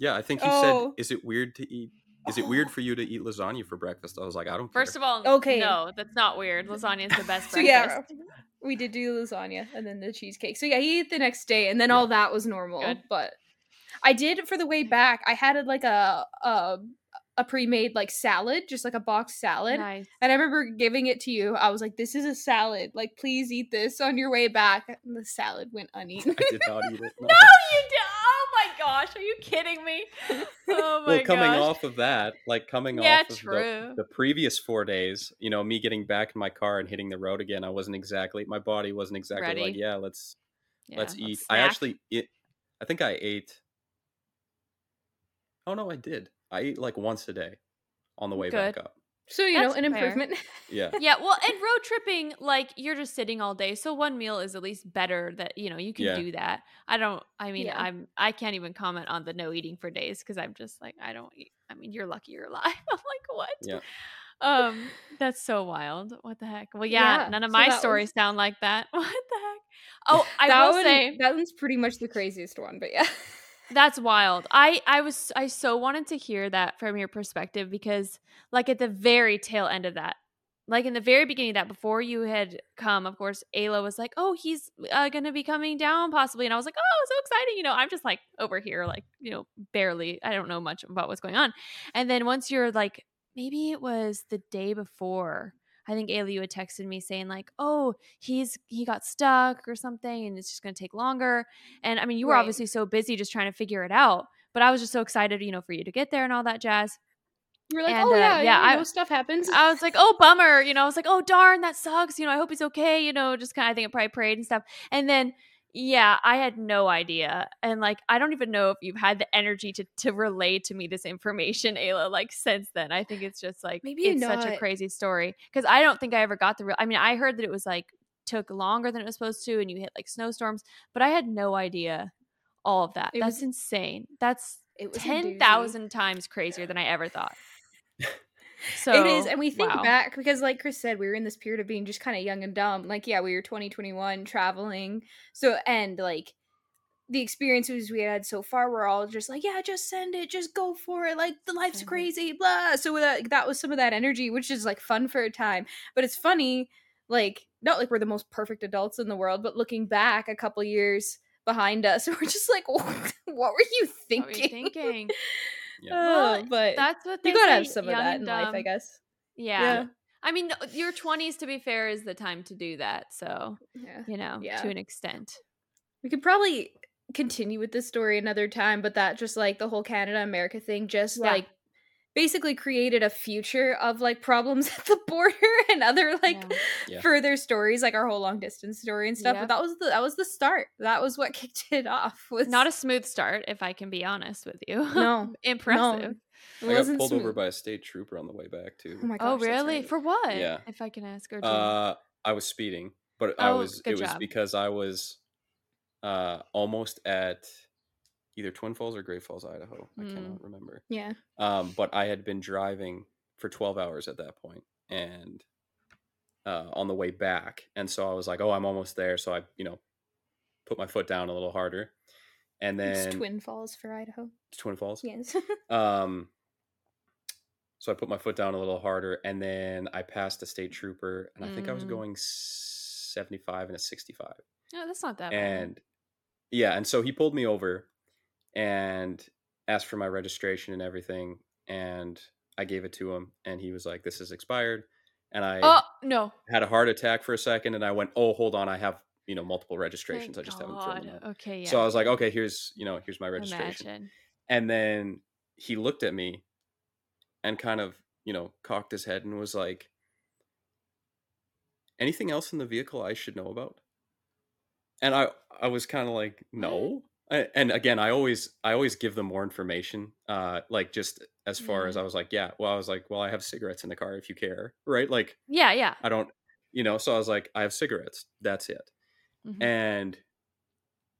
Yeah, I think you Oh. said, "Is it weird to eat? Is it weird for you to eat lasagna for breakfast?" I was like, "I don't." First care. of all, Okay. no, that's not weird. Lasagna is the best So breakfast. yeah, we did do lasagna and then the cheesecake. So yeah, he ate the next day, and then all that was normal. Good. But I did for the way back. I had like a a, a pre-made like salad, just like a box salad. Nice. And I remember giving it to you. I was like, "This is a salad. Like, please eat this on your way back." And the salad went uneaten. I did not eat it. No. No, you did. Oh my gosh, are you kidding me? Oh my well, coming gosh. off of that, like coming Yeah, off of the, the previous four days, you know, me getting back in my car and hitting the road again, I wasn't exactly, my body wasn't exactly like, yeah, let's Yeah, let's eat. snack. I actually, it, I think I ate. Oh no, I did. I eat like once a day on the way back up. So you That's know, an fair. improvement. Yeah. yeah, well, and road tripping, like you're just sitting all day, so one meal is at least better. That you know you can Yeah. do that. I don't. I mean, Yeah. I'm. I can't even comment on the no eating for days because I'm just like I don't eat. I mean, you're lucky you're alive. I'm like what? Yeah. Um, that's so wild. What the heck? Well, yeah, Yeah, none of so my that was- stories sound like that. What the heck? Oh, I that will one, say that one's pretty much the craziest one, but yeah. That's wild. I I was I so wanted to hear that from your perspective because like at the very tail end of that, like in the very beginning of that before you had come, of course, Ayla was like, "Oh, he's uh, going to be coming down possibly." And I was like, "Oh, so exciting." You know, I'm just like over here like, you know, barely I don't know much about what's going on. And then once you're like maybe it was the day before I think you had texted me saying like, "Oh, he's he got stuck or something, and it's just going to take longer." And I mean, you were Right. obviously so busy just trying to figure it out, but I was just so excited, you know, for you to get there and all that jazz. You're like, And, oh uh, yeah, yeah, I know stuff happens. I was like, "Oh, bummer," you know. I was like, "Oh, darn, that sucks." You know, I hope he's okay. You know, just kind of I think I probably prayed and stuff. And then, yeah, I had no idea, and like I don't even know if you've had the energy to to relay to me this information, Ayla. Like since then, I think it's just like Maybe it's such a crazy story because I don't think I ever got the real. I mean, I heard that it was like took longer than it was supposed to, and you hit like snowstorms, but I had no idea all of that. It That's was- insane. That's it was a ten doozy. times crazier than I ever thought. So it is, and we think wow. back because, like Chris said, we were in this period of being just kind of young and dumb. Like, yeah, we were 2021 traveling. So, and like the experiences we had so far were all just like, yeah, just send it, just go for it. Like, the life's it. crazy, blah. So that that was some of that energy, which is like fun for a time. But it's funny, like not like we're the most perfect adults in the world, but looking back a couple years behind us, we're just like, what were you thinking? What were you thinking? Yeah. Oh, Well, but That's what they you gotta say, have some of that and in life, I guess. Yeah. Yeah. I mean, your 20s, to be fair, is the time to do that. So, Yeah. you know, Yeah. to an extent. We could probably continue with this story another time, but that just like the whole Canada America thing just Yeah. like basically created a future of like problems at the border and other like Yeah. Yeah. further stories, like our whole long distance story and stuff. Yep. But that was the that was the start. That was what kicked it off. Was Not a smooth start, if I can be honest with you. no, Impressive. it I got wasn't pulled over by a state trooper on the way back too. Oh my gosh! Oh, really? right. For what? Yeah. If I can ask. Or do Uh, I was speeding, but I Oh, was good it was job. because I was uh almost at either Twin Falls or Great Falls, Idaho. I Mm. cannot remember. yeah. Um, but I had been driving for 12 hours at that point and uh, on the way back. And so I was like, oh, I'm almost there. So I, you know, put my foot down a little harder. And then It's Twin Falls for Idaho. Twin Falls. Yes. Um, so I put my foot down a little harder, and then I passed a state trooper, and I think I was Mm. going 75 and a 65. no, that's not that bad. And yeah, and so he pulled me over and asked for my registration and everything, and I gave it to him, and he was like, "This is expired," and I Oh, no. had a heart attack for a second, and I went, "Oh, hold on, I have you know multiple registrations. Thank I just haven't filled them out." Okay, yeah. So I was like, "Okay, here's you know here's my registration." Imagine. And then he looked at me and kind of, you know, cocked his head and was like, anything else in the vehicle I should know about? And I I was kind of like, no. And again, I always I always give them more information. Uh like just as far as I was like, yeah, well I was like, well I have cigarettes in the car if you care, right? Like Yeah, yeah. I don't you know, so I was like, I have cigarettes. That's it. Mhm. And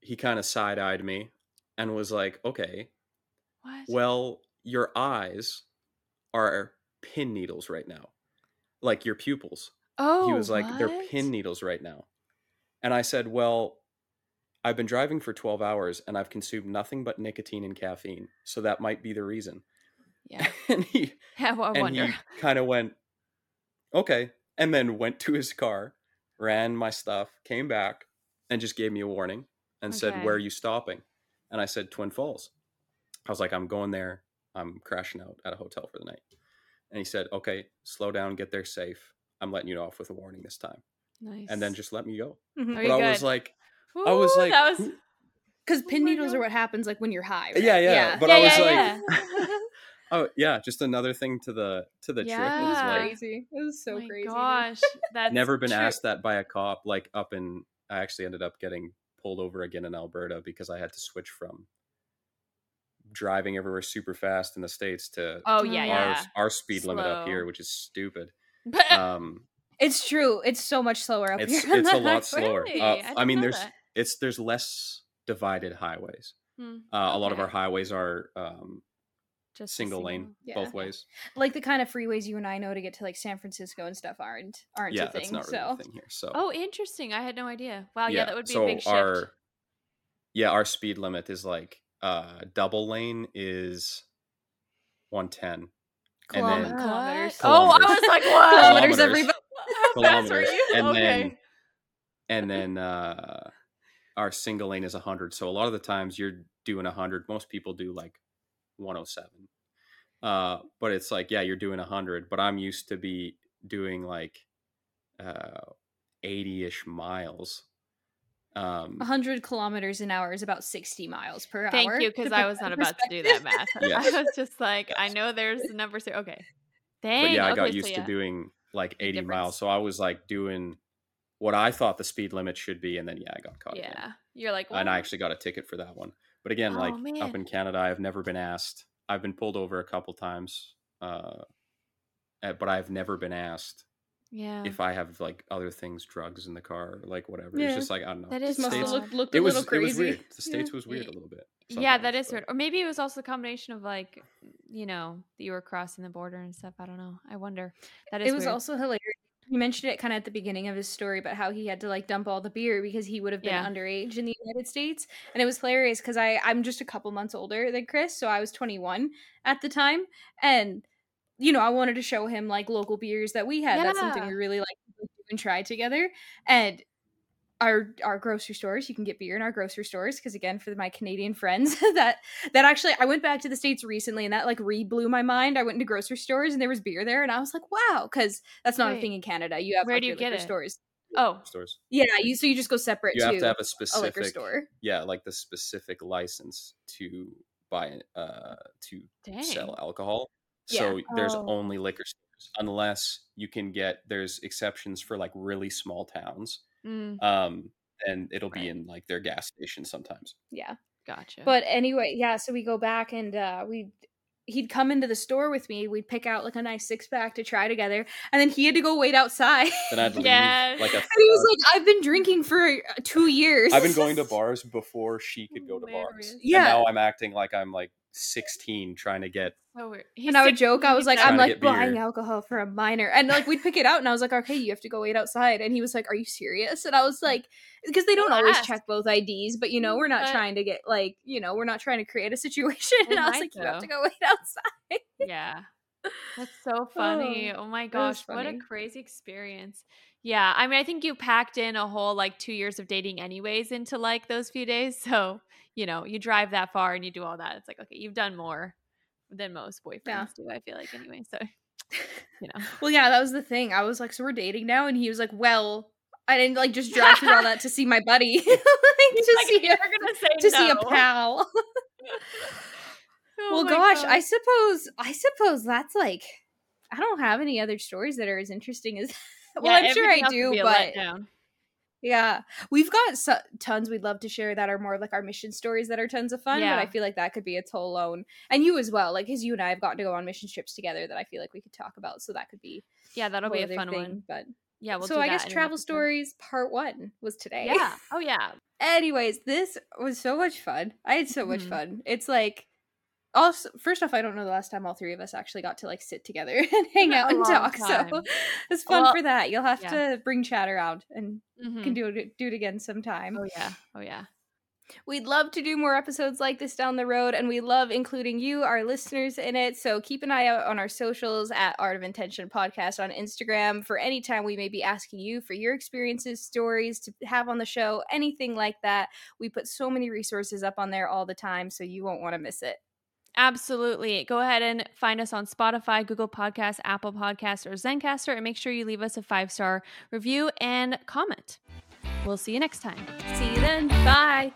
he kind of side-eyed me and was like, "Okay, What? well, your eyes are pin needles right now. Like your pupils. oh, he was like, they're pin needles right now. And I said, Well, I've been driving for 12 hours and I've consumed nothing but nicotine and caffeine. So that might be the reason. Yeah. and he Yeah, well, I and wonder. he kind of went, Okay. And then went to his car, ran my stuff, came back, and just gave me a warning and said, Where are you stopping? And I said, Twin Falls. I was like, I'm going there. I'm crashing out at a hotel for the night. And he said, Okay, slow down, get there safe. I'm letting you off with a warning this time. Nice. And then just let me go. Mhm. But I was good? Like, I was like, that was. who- Because Oh pin needles God. are what happens like when you're high. Right? Yeah, yeah, but yeah, I was yeah, like- yeah. oh yeah, just another thing to the to the trip. it was Is like crazy. It was so My crazy. dude. Gosh, that's never been true. asked that by a cop. Like up in, I actually ended up getting pulled over again in Alberta because I had to switch from driving everywhere super fast in the states to Oh yeah, Oh, our yeah. our speed limit up here, which is stupid. Um, It's true. It's so much slower up it's here. it's a lot slower. Really? Uh, I I, mean, there's that. It's there's less divided highways. Hmm, Uh, a lot of our highways are um, just a single lane Yeah. both ways. Like the kind of freeways you and I know to get to like San Francisco and stuff aren't aren't Yeah, a thing. that's not really so a thing here. So Oh, interesting. I had no idea. Wow, yeah, that would be so a big shift. our yeah our speed limit is like uh double lane is 110 and then- kilometers. Oh, I was like, what? Kilometers, Kilometers. everybody. How fast were kilometers you? and okay. then and then uh our single lane is 100 so a lot of the times you're doing 100 most people do like 107 uh but it's like yeah you're doing 100 but i'm used to be doing like uh 80ish miles um 100 kilometers an hour is about 60 miles per hour. Thank you, because I was not about to do that math. Yes. I was just like, I know there's the numbers here. Okay. Dang. but yeah i okay, got so used to yeah. doing like 80 miles so i was like doing what i thought the speed limit should be and then yeah i got caught again. Yeah. You're like, and I actually got a ticket for that one. But again, Oh, like up in Canada, I've never been asked. I've been pulled over a couple times, uh, eh, but I've never been asked yeah. if I have like other things, drugs in the car, like whatever. Yeah. It's just like I don't know. That The is Just must have looked, looked a it was little it crazy. was weird. The Yeah. states was weird a little bit. yeah, that is but- weird. Or maybe it was also a combination of like, you know, that you were crossing the border and stuff. I don't know. I wonder. That is it was weird. also hilarious. You mentioned it kind of at the beginning of his story about how he had to like dump all the beer because he would have been Yeah. underage in the United States, and it was hilarious because I I'm just a couple months older than Chris, so I was 21 at the time, and you know I wanted to show him like local beers that we had. That's something we really like to do and try together, and. Our, our grocery stores you can get beer in our grocery stores because again for my canadian friends that that actually i went back to the states recently and that like re blew my mind i went into grocery stores and there was beer there and i was like wow because that's not a thing in canada you have Where like, do you get liquor it? stores oh, stores. yeah you so you just go separate You to, have to have a a specific, liquor store yeah, like the specific license to buy, uh, to dang. sell alcohol. Yeah. So there's Oh. only liquor stores, unless you can get. There's exceptions for like really small towns. Mm, Um, and it'll be in like their gas station sometimes. yeah gotcha. but anyway yeah so we go back and uh we he'd come into the store with me we'd pick out like a nice six pack to try together and then he had to go wait outside Then I'd leave Yes. like a. and he was like i've been drinking for uh, two years I've been going to bars before she could go to bars. Hilarious. And Yeah. now I'm acting like I'm like 16 trying to get. Oh, so weird. and I would joke, I was like, I'm like get beer. buying alcohol for a minor. And like we'd pick it out and I was like, okay, you have to go wait outside. And he was like, Are you serious? And I was like, because they don't Don't always ask. check both IDs, but you know, we're not But- trying to get like, you know, we're not trying to create a situation. They And I was might, like, You have to go wait outside. yeah. That's so oh, funny. Oh, my gosh, what a crazy experience. Yeah, I mean, I think you packed in a whole like two years of dating, anyways, into like those few days. So you know, you drive that far and you do all that. It's like okay, you've done more than most boyfriends Yeah. do. I feel like anyway. So you know, Well, yeah, that was the thing. I was like, So we're dating now? And he was like, Well, I didn't like just drive through all that to see my buddy. like, to Like, see a, to see a pal. Oh well gosh, I suppose I suppose that's like I don't have any other stories that are as interesting as well, Yeah, I'm sure I do, but. Yeah, we've got so- tons we'd love to share that are more like our mission stories that are tons of fun. But I feel like that could be its whole own, and you as well, like because you and I have gotten to go on mission trips together that I feel like we could talk about. So that could be Yeah, that'll be a fun thing, one. But Yeah, we'll so do I that guess travel stories part one was today. Yeah. Oh yeah. Anyways, this was so much fun. I had so much Mhm. fun. It's like also first off, I don't know the last time all three of us actually got to like sit together and hang out and talk. time. So it's fun Well, for that. You'll have yeah. to bring chat around and Mhm. can do it do it again sometime. Oh yeah. Oh yeah. We'd love to do more episodes like this down the road, and we love including you, our listeners, in it. So keep an eye out on our socials at Art of Intention Podcast on Instagram for any time we may be asking you for your experiences, stories to have on the show, anything like that. We put so many resources up on there all the time, so you won't want to miss it. Absolutely. Go ahead and find us on Spotify, Google Podcasts, Apple Podcasts, or Zencaster, and make sure you leave us a five star review and comment. We'll see you next time. See you then. Bye.